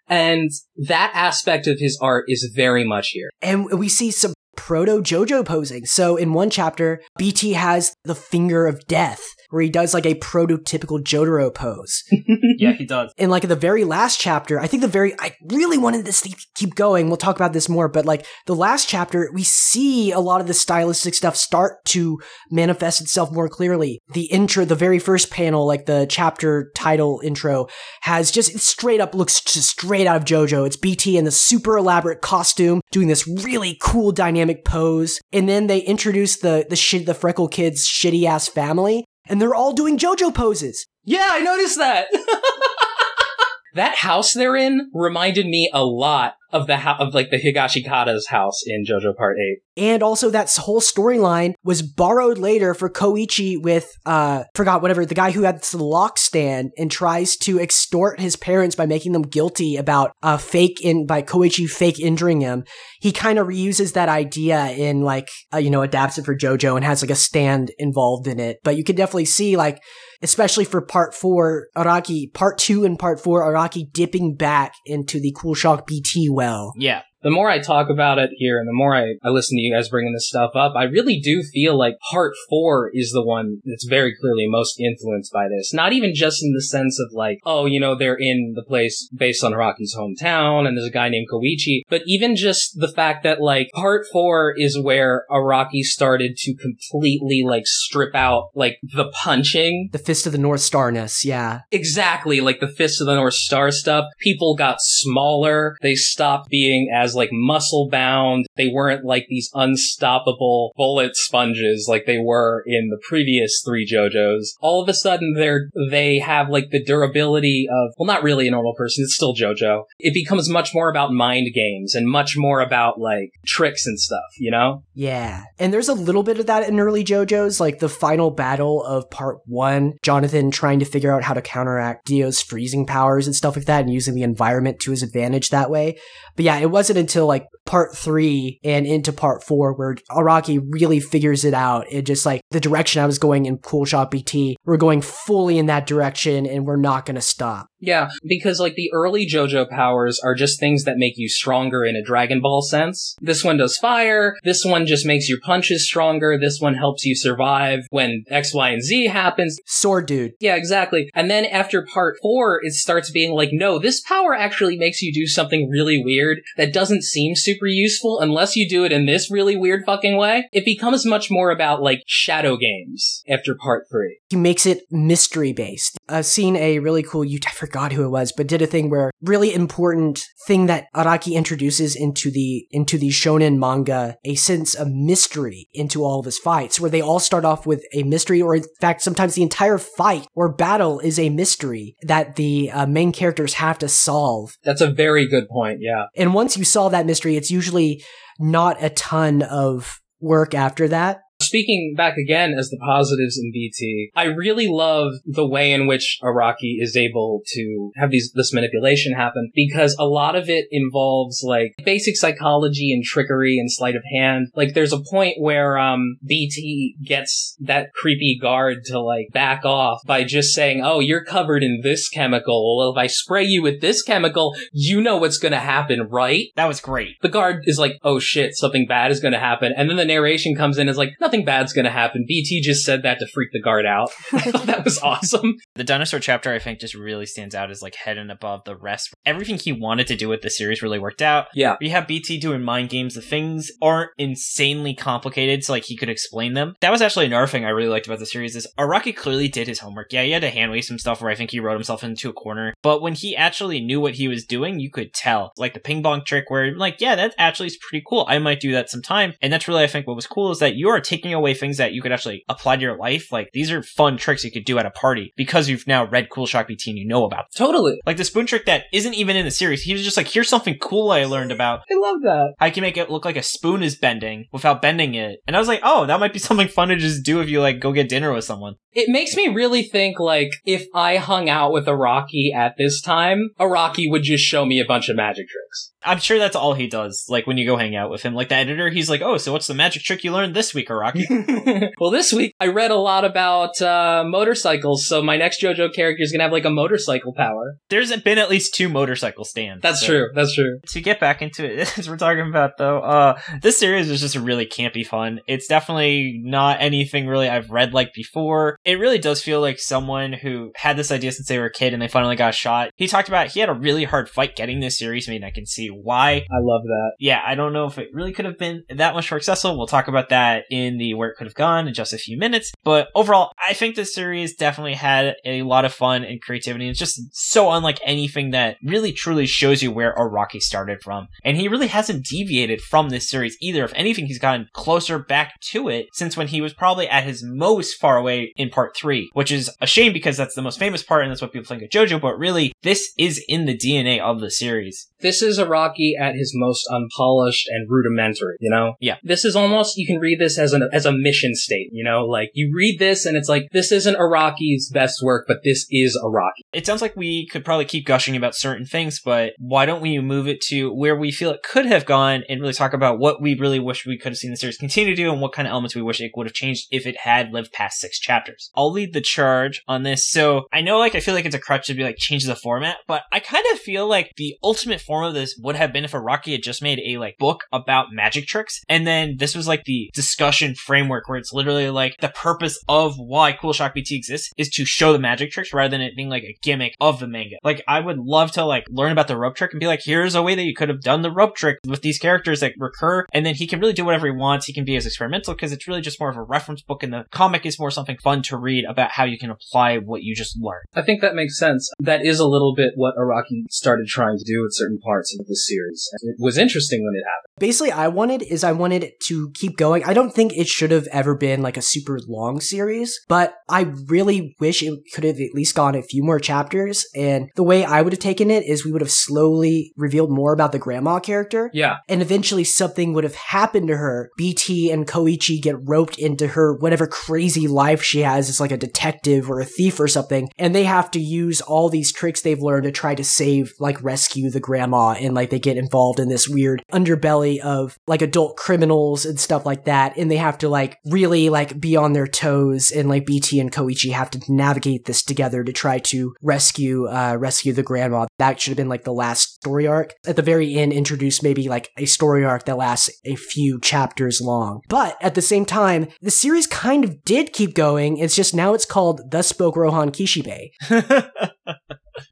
And that aspect of his art is very much here. And we see some proto JoJo posing. So in one chapter, BT has the finger of death, where he does like a prototypical Jotaro pose. Yeah, he does. in like the very last chapter, I think the very, I really wanted this to keep going. We'll talk about this more, but like the last chapter, we see a lot of the stylistic stuff start to manifest itself more clearly. The intro, the very first panel, like the chapter title intro, has just it straight up looks just straight out of JoJo. It's BT in the super elaborate costume doing this really cool dynamic pose. And then they introduce the, the shit, the Freckle Kids shitty ass family. And they're all doing JoJo poses. Yeah, I noticed that. that house they're in reminded me a lot of the ho- of like the Higashikata's house in JoJo Part 8. And also that whole storyline was borrowed later for Koichi with, uh, forgot whatever, the guy who had the lock stand and tries to extort his parents by making them guilty about, uh, fake in, by Koichi fake injuring him. He kind of reuses that idea in like, uh, you know, adapts it for JoJo and has like a stand involved in it. But you can definitely see like, especially for part four, Araki, part two and part four, Araki dipping back into the Cool Shock BT well. Yeah. The more I talk about it here and the more I, I listen to you guys bringing this stuff up, I really do feel like part four is the one that's very clearly most influenced by this. Not even just in the sense of like, oh, you know, they're in the place based on Araki's hometown and there's a guy named Koichi, but even just the fact that like part four is where Araki started to completely like strip out like the punching The Fist of the North Starness, yeah. Exactly, like the Fist of the North Star stuff. People got smaller. They stopped being as like muscle bound. They weren't like these unstoppable bullet sponges like they were in the previous three JoJos. All of a sudden they're, they have like the durability of, well, not really a normal person. It's still JoJo. It becomes much more about mind games and much more about like tricks and stuff, you know? Yeah. And there's a little bit of that in early JoJo's, like the final battle of part one, Jonathan trying to figure out how to counteract Dio's freezing powers and stuff like that and using the environment to his advantage that way. But yeah, it wasn't until like part three and into part four where Araki really figures it out. It just like the direction I was going in Cool Shock BT, we're going fully in that direction and we're not going to stop. Yeah, because like the early JoJo powers are just things that make you stronger in a Dragon Ball sense. This one does fire. This one just makes your punches stronger. This one helps you survive when X, Y, and Z happens. Sword dude. Yeah, exactly. And then after part four, it starts being like, no, this power actually makes you do something really weird that doesn't seem super useful unless you do it in this really weird fucking way. It becomes much more about like shadow games after part three. He makes it mystery based. I've seen a really cool, you, I forgot who it was, but did a thing where really important thing that Araki introduces into the, into the shonen manga, a sense of mystery into all of his fights, where they all start off with a mystery, or in fact, sometimes the entire fight or battle is a mystery that the uh, main characters have to solve. That's a very good point. Yeah. And once you solve that mystery, it's usually not a ton of work after that. Speaking back again as the positives in BT, I really love the way in which Araki is able to have these this manipulation happen because a lot of it involves like basic psychology and trickery and sleight of hand. Like there's a point where um BT gets that creepy guard to like back off by just saying, "Oh, you're covered in this chemical. Well, if I spray you with this chemical, you know what's going to happen, right?" That was great. The guard is like, "Oh shit, something bad is going to happen." And then the narration comes in is like, "Nothing bad's going to happen." BT just said that to freak the guard out. I thought that was awesome. The dinosaur chapter, I think, just really stands out as like head and above the rest. Everything he wanted to do with the series really worked out. Yeah. We have BT doing mind games. The things aren't insanely complicated, so like he could explain them. That was actually another thing I really liked about the series is Araki clearly did his homework. Yeah, he had to hand wave some stuff where I think he wrote himself into a corner, but when he actually knew what he was doing, you could tell. Like the ping pong trick where like, yeah, that actually is pretty cool. I might do that sometime. And that's really I think what was cool is that you are taking away things that you could actually apply to your life. Like these are fun tricks you could do at a party because you've now read Cool Shock BT and you know about. Them. Totally. Like the spoon trick that isn't even in the series. He was just like, here's something cool I learned about. I love that. I can make it look like a spoon is bending without bending it. And I was like, oh, that might be something fun to just do if you like go get dinner with someone. It makes me really think like if I hung out with Araki at this time, Araki would just show me a bunch of magic tricks. I'm sure that's all he does. Like when you go hang out with him, like the editor, he's like, "Oh, so what's the magic trick you learned this week, Araki?" well, this week I read a lot about uh, motorcycles, so my next JoJo character is gonna have like a motorcycle power. There's been at least two motorcycle stands. That's so- true. That's true. To get back into it, as we're talking about though, uh, this series is just really campy fun. It's definitely not anything really I've read like before. It really does feel like someone who had this idea since they were a kid and they finally got shot. He talked about he had a really hard fight getting this series made. And I can see why. I love that. yeah, I don't know if it really could have been that much more accessible. We'll talk about that in the where it could have gone in just a few minutes. But overall, I think this series definitely had a lot of fun and creativity. It's just so unlike anything that really truly shows you where Araki started from. And he really hasn't deviated from this series either. If anything, he's gotten closer back to it since when he was probably at his most far away in part three, which is a shame because that's the most famous part and that's what people think of JoJo. But really, this is in the DNA of the series. This is Araki at his most unpolished and rudimentary, you know? Yeah. This is almost, you can read this as an, as a mission state, you know? Like, you read this and it's like, this isn't Araki's best work, but this is Araki. it sounds like we could probably keep gushing about certain things, but why don't we move it to where we feel it could have gone and really talk about what we really wish we could have seen the series continue to do and what kind of elements we wish it would have changed if it had lived past six chapters. I'll lead the charge on this. So I know like I feel like it's a crutch to be like change the format, but I kind of feel like the ultimate form of this would have been if Araki had just made a like book about magic tricks and then this was like the discussion framework where it's literally like the purpose of why Cool Shock BT exists is to show the magic tricks rather than it being like a gimmick of the manga. Like I would love to like learn about the rope trick and be like, here's a way that you could have done the rope trick with these characters that recur, and then he can really do whatever he wants. He can be as experimental because it's really just more of a reference book, and the comic is more something fun to read about how you can apply what you just learned. I think that makes sense. That is a little bit what Araki started trying to do with certain parts of the series. It was interesting when it happened. Basically I wanted is I wanted it to keep going. I don't think it should have ever been like a super long series, but I really wish it could have at least gone a few more chapters. And the way I would have taken it is we would have slowly revealed more about the grandma character. Yeah. And eventually something would have happened to her. BT and Koichi get roped into her whatever crazy life she has as like a detective or a thief or something. And they have to use all these tricks they've learned to try to save, like rescue the grandma. And like they get involved in this weird underbelly of like adult criminals and stuff like that. And they have to like really like be on their toes and like BT and Koichi have to navigate this together to try to rescue, uh, rescue the grandma. That should have been like the last story arc. At the very end, introduce maybe like a story arc that lasts a few chapters long. But at the same time, the series kind of did keep going. It's just now it's called Thus Spoke Rohan Kishibe.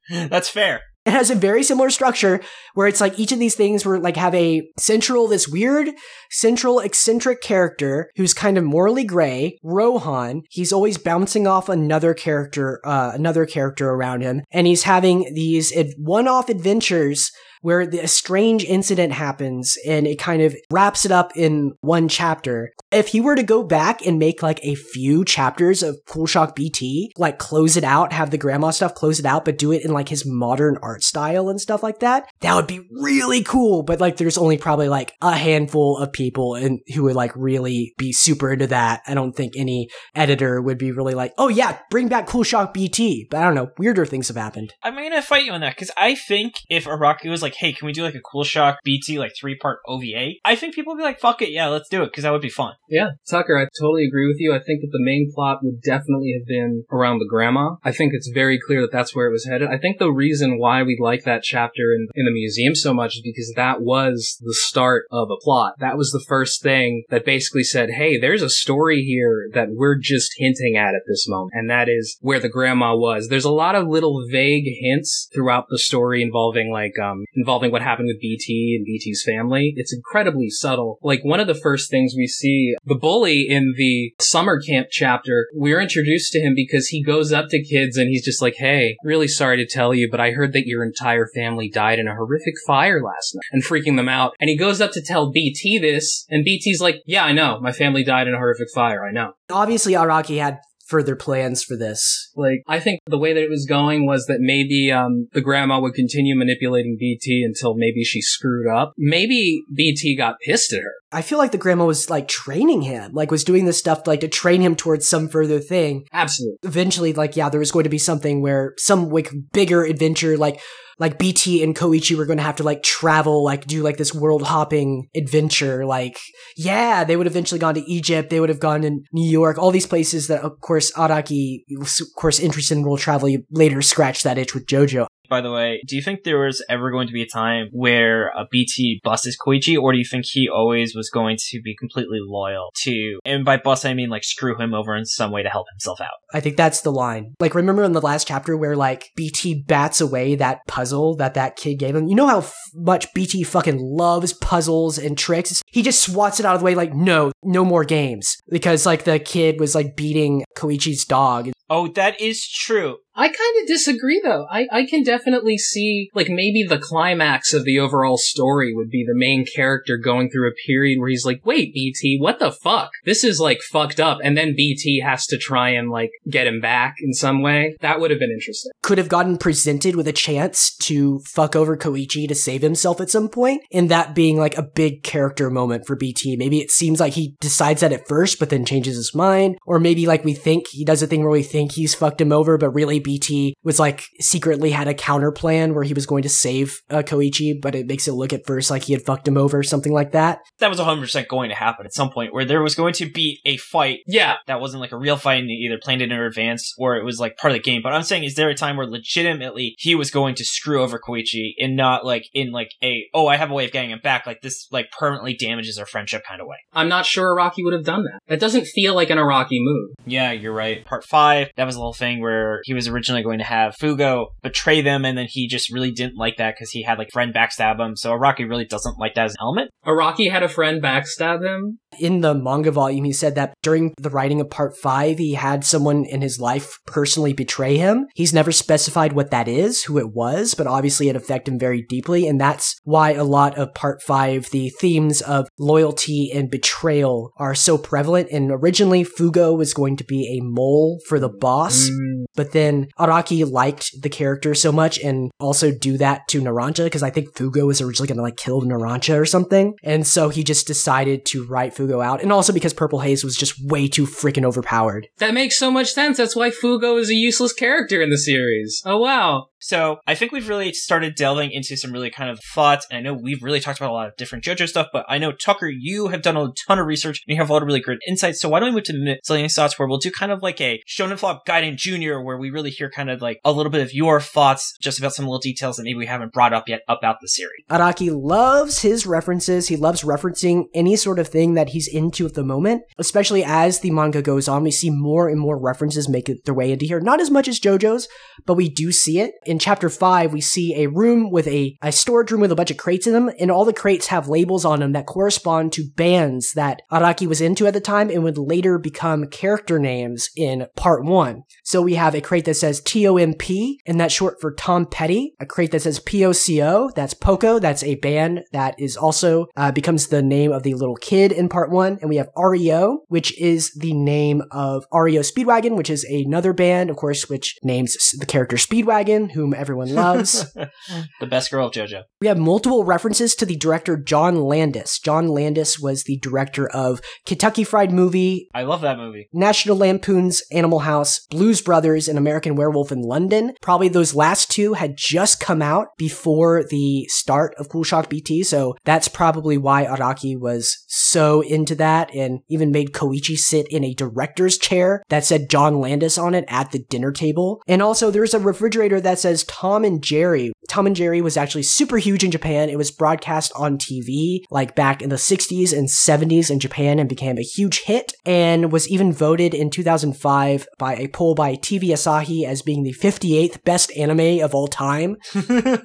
That's fair. It has a very similar structure where it's like each of these things were like have a central, this weird, central, eccentric character who's kind of morally gray, Rohan. He's always bouncing off another character, uh, another character around him. And he's having these one-off adventures where the, a strange incident happens and it kind of wraps it up in one chapter. If he were to go back and make like a few chapters of Cool Shock BT, like close it out, have the grandma stuff close it out, but do it in like his modern art style and stuff like that, that would be really cool. But like there's only probably like a handful of people and who would like really be super into that. I don't think any editor would be really like, oh yeah, bring back Cool Shock BT. But I don't know, weirder things have happened. I'm gonna fight you on that because I think if Araki was like, "Hey, can we do like a Cool Shock BT like three part OVA?" I think people would be like, "Fuck it, yeah, let's do it," because that would be fun. Yeah, Tucker, I totally agree with you. I think that the main plot would definitely have been around the grandma. I think it's very clear that that's where it was headed. I think the reason why we like that chapter in, in the museum so much is because that was the start of a plot. That was the first thing that basically said, hey, there's a story here that we're just hinting at at this moment. And that is where the grandma was. There's a lot of little vague hints throughout the story involving like, um, involving what happened with BT and BT's family. It's incredibly subtle. Like one of the first things we see, the bully in the summer camp chapter, we're introduced to him because he goes up to kids and he's just like, Hey, really sorry to tell you, but I heard that your entire family died in a horrific fire last night and freaking them out. And he goes up to tell BT this and BT's like, Yeah, I know. My family died in a horrific fire. I know. Obviously, Araki had further plans for this. Like, I think the way that it was going was that maybe, um, the grandma would continue manipulating BT until maybe she screwed up. Maybe BT got pissed at her. I feel like the grandma was like training him, like was doing this stuff like to train him towards some further thing. Absolutely. Eventually, like, yeah, there was going to be something where some like bigger adventure, like, like BT and Koichi were going to have to like travel, like do like this world hopping adventure. Like, yeah, they would eventually gone to Egypt. They would have gone to New York, all these places that, of course, Araki of course, interested in world travel. You later scratched that itch with JoJo. By the way, do you think there was ever going to be a time where a BT busts Koichi, or do you think he always was going to be completely loyal to, and by bust I mean like screw him over in some way to help himself out? I think that's the line. Like, remember in the last chapter where like BT bats away that puzzle that that kid gave him? You know how f- much BT fucking loves puzzles and tricks? He just swats it out of the way, like, no, no more games. Because like the kid was like beating Koichi's dog. Oh, that is true. I kind of disagree though. I, I can definitely see, like, maybe the climax of the overall story would be the main character going through a period where he's like, wait, BT, what the fuck? This is, like, fucked up. And then BT has to try and, like, get him back in some way. That would have been interesting. Could have gotten presented with a chance to fuck over Koichi to save himself at some point, and that being like a big character moment for BT. Maybe it seems like he decides that at first, but then changes his mind. Or maybe like we think he does a thing where we think he's fucked him over, but really BT was like secretly had a counter plan where he was going to save uh, Koichi, but it makes it look at first like he had fucked him over, or something like that. That was 100% going to happen at some point where there was going to be a fight Yeah. that wasn't like a real fight and they either planned it in advance or it was like part of the game. But I'm saying, is there a time where legitimately he was going to screw over Koichi and not like in like a, oh, I have a way of getting him back, like this like permanently damages our friendship kind of way? I'm not sure Araki would have done that. That doesn't feel like an Araki move. Yeah, you're right. Part five, that was a little thing where he was originally going to have Fugo betray them, and then he just really didn't like that because he had like friend backstab him. So Araki really doesn't like that as an element. Araki had a friend backstab him. In the manga volume, he said that during the writing of part five, he had someone in his life personally betray him. He's never specified what that is, who it was, but obviously it affected him very deeply. And that's why a lot of part five, the themes of loyalty and betrayal are so prevalent. And originally, Fugo was going to be a mole for the boss. Mm. But then Araki liked the character so much and also do that to Narancia because I think Fugo was originally going to like kill Narancia or something. And so he just decided to write Fugo out. And also because Purple Haze was just way too freaking overpowered. That makes so much sense. That's why Fugo is a useless character in the series. Oh wow. So I think we've really started delving into some really kind of thoughts, and I know we've really talked about a lot of different JoJo stuff, but I know Tucker, you have done a ton of research and you have a lot of really great insights. So why don't we move to miscellaneous thoughts where we'll do kind of like a Shonen Flop Gaiden Junior, where we really hear kind of like a little bit of your thoughts just about some little details that maybe we haven't brought up yet about the series. Araki loves his references. He loves referencing any sort of thing that he's into at the moment, especially as the manga goes on. We see more and more references make their way into here. Not as much as JoJo's, but we do see it. In chapter five, we see a room with a, a storage room with a bunch of crates in them, and all the crates have labels on them that correspond to bands that Araki was into at the time and would later become character names in part one. So we have a crate that says TOMP, and that's short for Tom Petty. A crate that says POCO, that's Poco, that's a band that is also uh, becomes the name of the little kid in part one. And we have REO, which is the name of REO Speedwagon, which is another band, of course, which names the character Speedwagon, whom everyone loves. the best girl of JoJo. We have multiple references to the director John Landis. John Landis was the director of Kentucky Fried Movie, I love that movie. National Lampoon's Animal House, Blues Brothers, and American Werewolf in London. Probably those last two had just come out before the start of Cool Shock BT, so that's probably why Araki was so into that and even made Koichi sit in a director's chair that said John Landis on it at the dinner table. And also there's a refrigerator that says Tom and Jerry. Tom and Jerry was actually super huge in Japan. It was broadcast on TV like back in the 60s and 70s in Japan and became a huge hit and was even voted in 2005 by a poll by TV Asahi as being the 58th best anime of all time.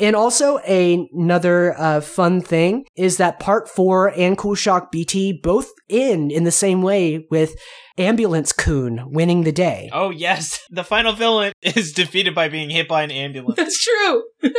And also a- another uh, fun thing is that Part Four and Cool Shock BT both end in the same way with Ambulance Coon winning the day. Oh yes, the final villain is defeated by being hit by an ambulance. That's true.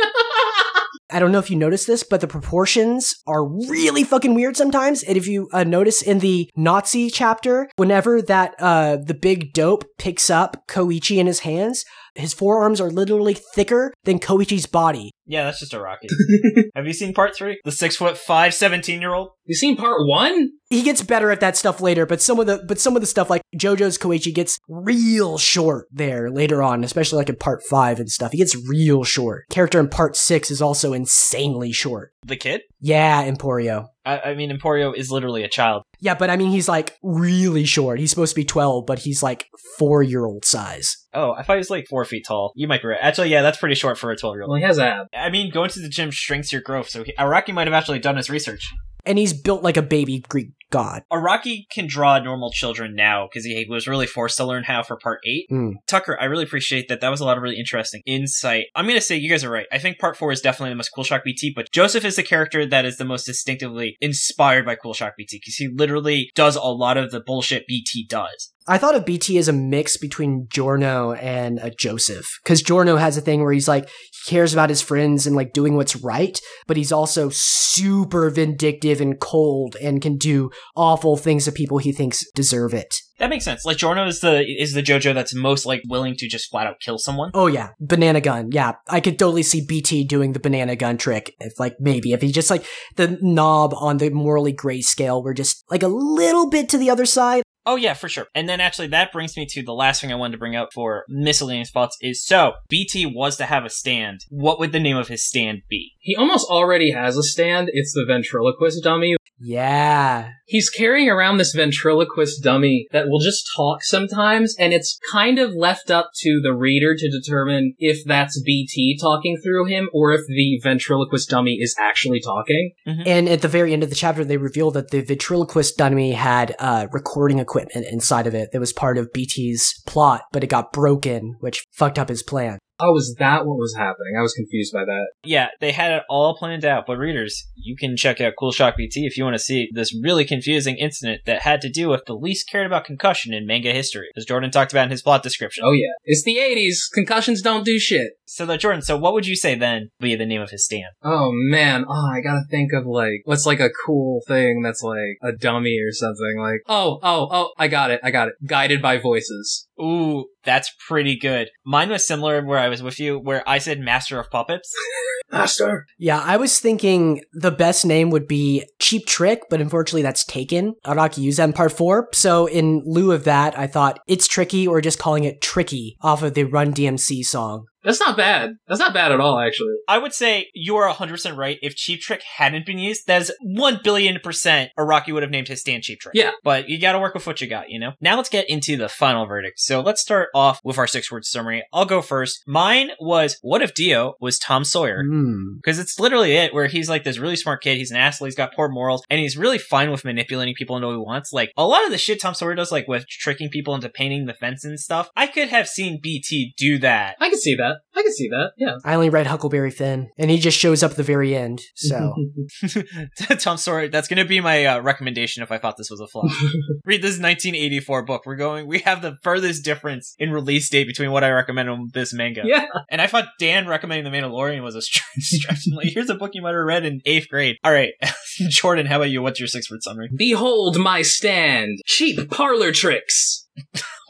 I don't know if you noticed this, but the proportions are really fucking weird sometimes. And if you uh, notice in the Nazi chapter, whenever that uh, the big dope picks up Koichi in his hands, his forearms are literally thicker than Koichi's body. Yeah, that's just Araki. Have you seen part three? The six foot five 17 year old? You seen part one? he gets better at that stuff later, but some of the but some of the stuff like JoJo's Koichi gets real short there later on, especially like in part five and stuff. He gets real short. Character in part six is also insanely short. The kid? Yeah, Emporio. I, I mean, Emporio is literally a child. Yeah, but I mean he's like really short. He's supposed to be twelve, but he's like four year old size. Oh, I thought he was like four feet tall. You might be right. Actually, yeah, that's pretty short for a 12 year old. Well, he has ab. I mean, going to the gym shrinks your growth, so he, Araki might have actually done his research. And he's built like a baby Greek god. Araki can draw normal children now because he was really forced to learn how for part eight. Mm. Tucker, I really appreciate that. That was a lot of really interesting insight. I'm gonna say you guys are right. I think part four is definitely the most Cool Shock BT, but Joseph is the character that is the most distinctively inspired by Cool Shock BT because he literally does a lot of the bullshit BT does. I thought of BT as a mix between Giorno and uh, Joseph, because Giorno has a thing where he's like he cares about his friends and like doing what's right, but he's also super vindictive and cold and can do awful things to people he thinks deserve it. That makes sense. Like Giorno is the is the JoJo that's most like willing to just flat out kill someone. Oh yeah, banana gun. Yeah, I could totally see BT doing the banana gun trick. If like maybe if he just like the knob on the morally gray scale were just like a little bit to the other side. Oh yeah, for sure. And then actually that brings me to the last thing I wanted to bring up for miscellaneous thoughts is so BT was to have a stand. What would the name of his stand be? He almost already has a stand. It's the ventriloquist dummy. Yeah. He's carrying around this ventriloquist dummy that will just talk sometimes, and it's kind of left up to the reader to determine if that's BT talking through him or if the ventriloquist dummy is actually talking. And at the very end of the chapter, they reveal that the ventriloquist dummy had uh, recording equipment inside of it that was part of BT's plot, but it got broken, which fucked up his plan. Oh, is that what was happening? I was confused by that. Yeah, they had it all planned out. But readers, you can check out Cool Shock BT if you want to see this really confusing incident that had to do with the least cared about concussion in manga history, as Jordan talked about in his plot description. Oh yeah. It's the 80s. Concussions don't do shit. So, though, Jordan, so what would you say then be the name of his stand? Oh man, oh I gotta think of like what's like a cool thing that's like a dummy or something like oh oh oh I got it I got it guided by voices. Ooh, that's pretty good. Mine was similar where I was with you, where I said Master of Puppets. Master. Yeah, I was thinking the best name would be Cheap Trick, but unfortunately that's taken. Araki used that in part four. So in lieu of that, I thought it's tricky or just calling it Tricky off of the Run DMC song. That's not bad. That's not bad at all actually. I would say you are 100% right. If Cheap Trick hadn't been used, that is 1 billion percent Araki would have named his stand Cheap Trick. Yeah. But you gotta work with what you got, you know? Now let's get into the final verdict. So let's start off with our six word summary. I'll go first. Mine was, what if Dio was Tom Sawyer? Hmm. Because it's literally it, where he's like this really smart kid. He's an asshole. He's got poor morals, and he's really fine with manipulating people into what he wants. Like a lot of the shit Tom Sawyer does, like with tricking people into painting the fence and stuff. I could have seen BT do that. I could see that. I can see that. Yeah. I only read Huckleberry Finn, and he just shows up at the very end. So Tom Sawyer. That's going to be my uh, recommendation if I thought this was a flop. Read this 1984 book. We're going. We have the furthest difference in release date between what I recommend and this manga. yeah. And I thought Dan recommending The Mandalorian was a stretch. stretch. like, here's a book you might have read in eighth grade. All right, Jordan, how about you? What's your six word summary? Behold my stand. Cheap parlor tricks.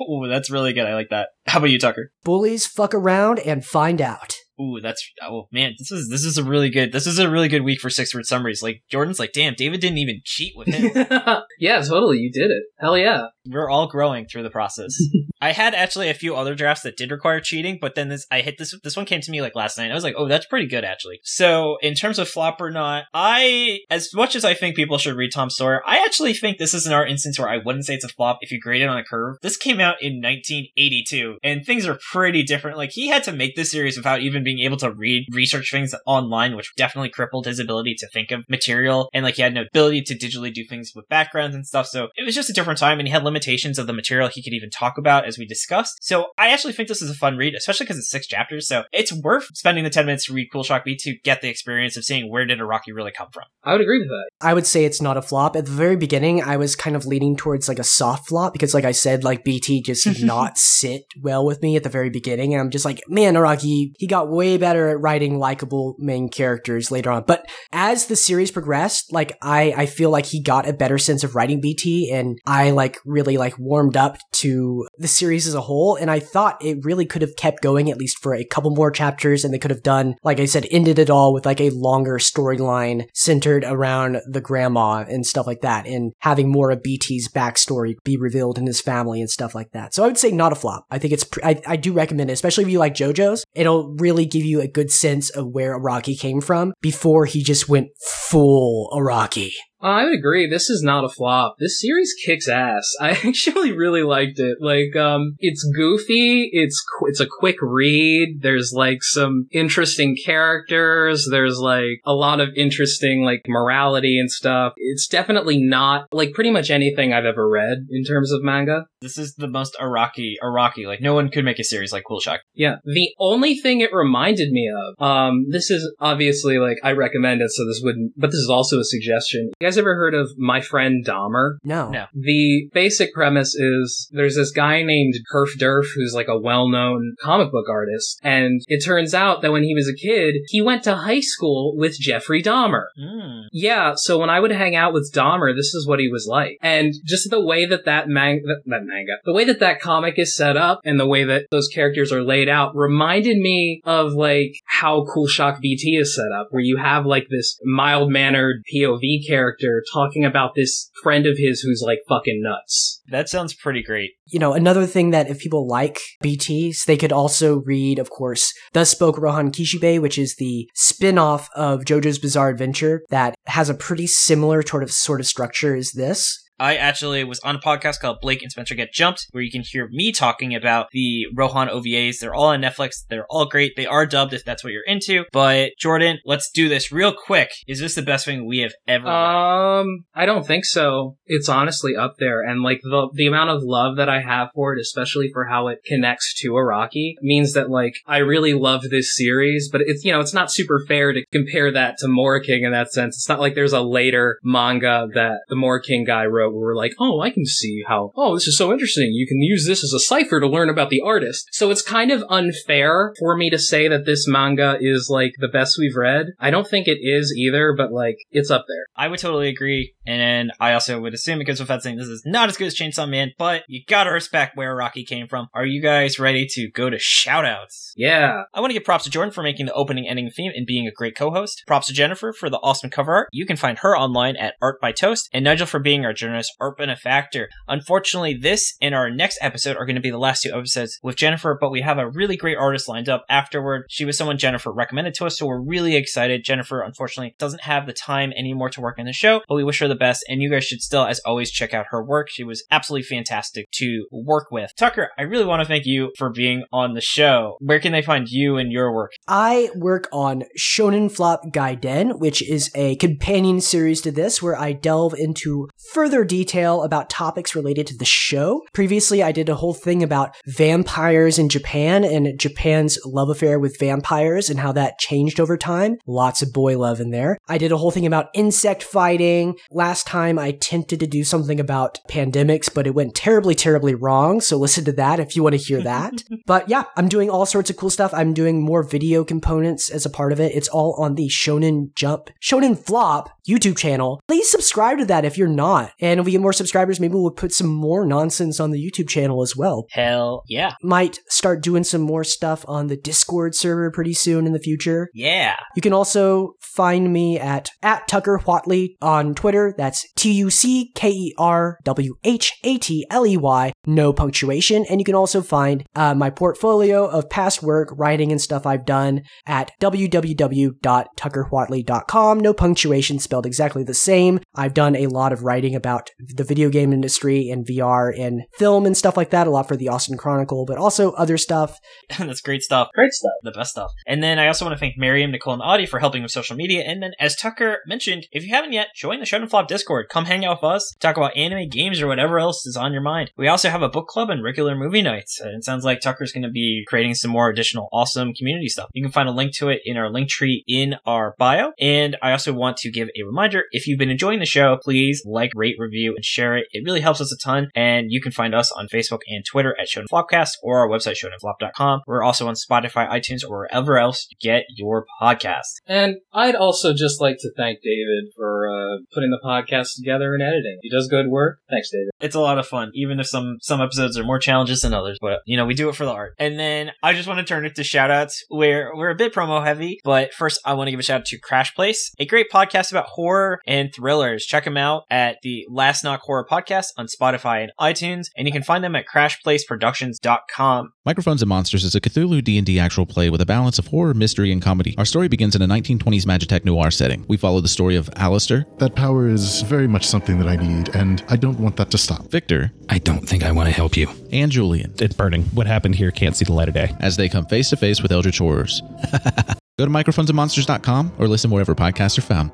Oh, that's really good. I like that. How about you, Tucker? bullies fuck around and find out. Ooh, that's oh man, this is this is a really good this is a really good week for six word summaries. Like Jordan's like, damn, David didn't even cheat with him. yeah, totally. You did it. Hell yeah. We're all growing through the process. I had actually a few other drafts that did require cheating, but then this I hit this this one came to me like last night. I was like, oh, that's pretty good actually. So in terms of flop or not, I as much as I think people should read Tom Sawyer, I actually think this is an art instance where I wouldn't say it's a flop if you grade it on a curve. This came out in 1982, and things are pretty different. Like he had to make this series without even being able to read research things online, which definitely crippled his ability to think of material, and like he had no ability to digitally do things with backgrounds and stuff. So it was just a different time, and he had limitations of the material he could even talk about, as we discussed. So I actually think this is a fun read, especially because it's six chapters. So it's worth spending the 10 minutes to read Cool Shock B to get the experience of seeing where did Araki really come from. I would agree with that. I would say it's not a flop. At the very beginning, I was kind of leaning towards like a soft flop because, like I said, like BT just did not sit well with me at the very beginning. And I'm just like, man, Araki, he got way better at writing likable main characters later on. But as the series progressed, like I, I feel like he got a better sense of writing BT and I like really like warmed up to the series as a whole. And I thought it really could have kept going at least for a couple more chapters and they could have done, like I said, ended it all with like a longer storyline centered around the grandma and stuff like that and having more of BT's backstory be revealed in his family and stuff like that. So I would say not a flop. I think it's, I, I do recommend it, especially if you like JoJo's. It'll really give you a good sense of where Araki came from before he just went full Araki. I would agree. This is not a flop. This series kicks ass. I actually really liked it. Like, um, it's goofy. It's qu- it's a quick read. There's like some interesting characters. There's like a lot of interesting like morality and stuff. It's definitely not like pretty much anything I've ever read in terms of manga. This is the most Araki, Araki. Like no one could make a series like Cool Shock. Yeah. The only thing it reminded me of, um, this is obviously like I recommend it, so this wouldn't, but this is also a suggestion. You guys ever heard of My Friend Dahmer? No. No. The basic premise is there's this guy named Herf Durf who's like a well-known comic book artist, and it turns out that when he was a kid, he went to high school with Jeffrey Dahmer. Mm. Yeah, so when I would hang out with Dahmer, this is what he was like. And just the way that that, man- that, that manga, the way that that comic is set up and the way that those characters are laid out reminded me of like how Cool Shock BT is set up, where you have like this mild mannered POV character talking about this friend of his who's like fucking nuts. That sounds pretty great. You know, another thing that if people like BTs, they could also read, of course, Thus Spoke Rohan Kishibe, which is the spin-off of JoJo's Bizarre Adventure that has a pretty similar sort of sort of structure as this. I actually was on a podcast called Blake and Spencer Get Jumped, where you can hear me talking about the Rohan OVAs. They're all on Netflix. They're all great. They are dubbed if that's what you're into. But Jordan, let's do this real quick. Is this the best thing we have ever? Um, I don't think so. It's honestly up there, and like the the amount of love that I have for it, especially for how it connects to Araki, means that like I really love this series. But it's you know it's not super fair to compare that to Mora King in that sense. It's not like there's a later manga that the Mora King guy wrote where we're like, oh, I can see how. Oh, this is so interesting. You can use this as a cipher to learn about the artist. So it's kind of unfair for me to say that this manga is like the best we've read. I don't think it is either, but like it's up there. I would totally agree. And I also would assume it goes without saying this is not as good as Chainsaw Man, but you gotta respect where Araki came from. Are you guys ready to go to shoutouts? Yeah. I want to give props to Jordan for making the opening ending theme and being a great co-host. Props to Jennifer for the awesome cover art. You can find her online at Art by Toast, and Nigel for being our generous art benefactor. Unfortunately, this and our next episode are going to be the last two episodes with Jennifer, but we have a really great artist lined up afterward. She was someone Jennifer recommended to us, so we're really excited. Jennifer, unfortunately, doesn't have the time anymore to work on the show, but we wish her the best, and you guys should still, as always, check out her work. She was absolutely fantastic to work with. Tucker, I really want to thank you for being on the show. Where can they find you and your work? I work on Shonen Flop Gaiden, which is a companion series to this where I delve into further detail about topics related to the show. Previously, I did a whole thing about vampires in Japan and Japan's love affair with vampires and how that changed over time. Lots of boy love in there. I did a whole thing about insect fighting. Last time, I attempted to do something about pandemics, but it went terribly, terribly wrong. So listen to that if you want to hear that. but yeah, I'm doing all sorts of cool stuff. I'm doing more video components as a part of it. It's all on the Shonen Jump, Shonen Flop YouTube channel. Please subscribe to that if you're not. And if we get more subscribers, maybe we'll put some more nonsense on the YouTube channel as well. Hell yeah. Might start doing some more stuff on the Discord server pretty soon in the future. Yeah. You can also find me at, at Tucker Whatley on Twitter. That's T-U-C-K-E-R-W-H-A-T-L-E-Y, no punctuation. And you can also find uh, my portfolio of past work, writing and stuff I've done at www.tuckerwhatley.com. No punctuation, spelled exactly the same. I've done a lot of writing about the video game industry and VR and film and stuff like that, a lot for the Austin Chronicle, but also other stuff. That's great stuff. Great stuff. The best stuff. And then I also want to thank Miriam, Nicole, and Audie for helping with social media. And then, as Tucker mentioned, if you haven't yet, join the Shonen Flop Discord. Come hang out with us, talk about anime, games, or whatever else is on your mind. We also have a book club and regular movie nights. It sounds like Tucker's going to be creating some more additional awesome community stuff. You can find a link to it in our link tree in our bio. And I also want to give a reminder if you've been enjoying the show, please like, rate, review, and share it. It really helps us a ton. And you can find us on Facebook and Twitter at Shonen Flopcast or our website, shonenflop.com. We're also on Spotify, iTunes, or wherever else you get your podcast. And I'd also just like to thank David for uh, putting the podcast together and editing. He does good work. Thanks, David. It's a lot of fun, even if some some episodes are more challenges than others. But you know, we do it for the art. And then I just want to turn it to shout outs where we're a bit promo heavy. But first I want to give a shout out to Crash Place, a great podcast about horror and thrillers. Check them out at the Last Knock Horror Podcast on Spotify and iTunes, and you can find them at crashplaceproductions.com. Microphones and Monsters is a Cthulhu D&D actual play with a balance of horror, mystery, and comedy. Our story begins in a 1920s Magitech noir setting. We follow the story of Alistair, That power is very much something that I need, and I don't want that to stop. Victor, I don't think I want to help you. and Julian It's burning. What happened here can't see the light of day. as they come face to face with eldritch horrors. Go to microphonesandmonsters.com or listen wherever podcasts are found.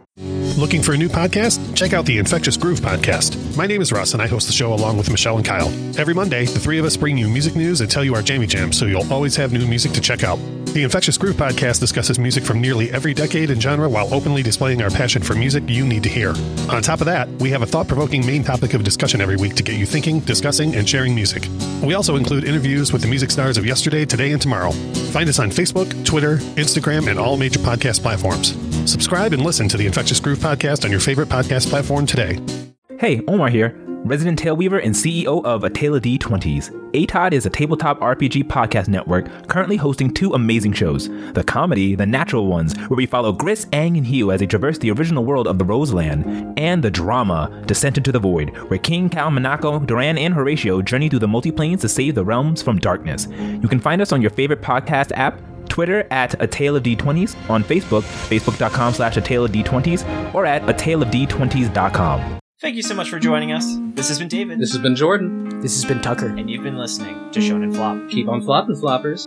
Looking for a new podcast? Check out the Infectious Groove podcast. My name is Russ, and I host the show along with Michelle and Kyle. Every Monday, the three of us bring you music news and tell you our jammy jams, so you'll always have new music to check out. The Infectious Groove podcast discusses music from nearly every decade and genre while openly displaying our passion for music you need to hear. On top of that, we have a thought provoking main topic of discussion every week to get you thinking, discussing, and sharing music. We also include interviews with the music stars of yesterday, today, and tomorrow. Find us on Facebook, Twitter, Instagram, and all major podcast platforms. Subscribe and listen to the Infectious Groove podcast on your favorite podcast platform today. Hey, Omar here. resident Taleweaver and CEO of A Tale of D20s. ATOD is a tabletop RPG podcast network currently hosting two amazing shows. The comedy, The Natural Ones, where we follow Gris, Aang, and Hugh as they traverse the original world of the Roseland, and the drama, Descent into the Void, where King, Cal, Monaco, Duran, and Horatio journey through the multiplanes to save the realms from darkness. You can find us on your favorite podcast app, Twitter at A Tale of D20s, on Facebook, facebook.com slash A Tale of D20s, or at A Tale of D20s.com. Thank you so much for joining us. This has been David. This has been Jordan. This has been Tucker. and you've been listening to Shonen Flop. Keep on flopping, floppers.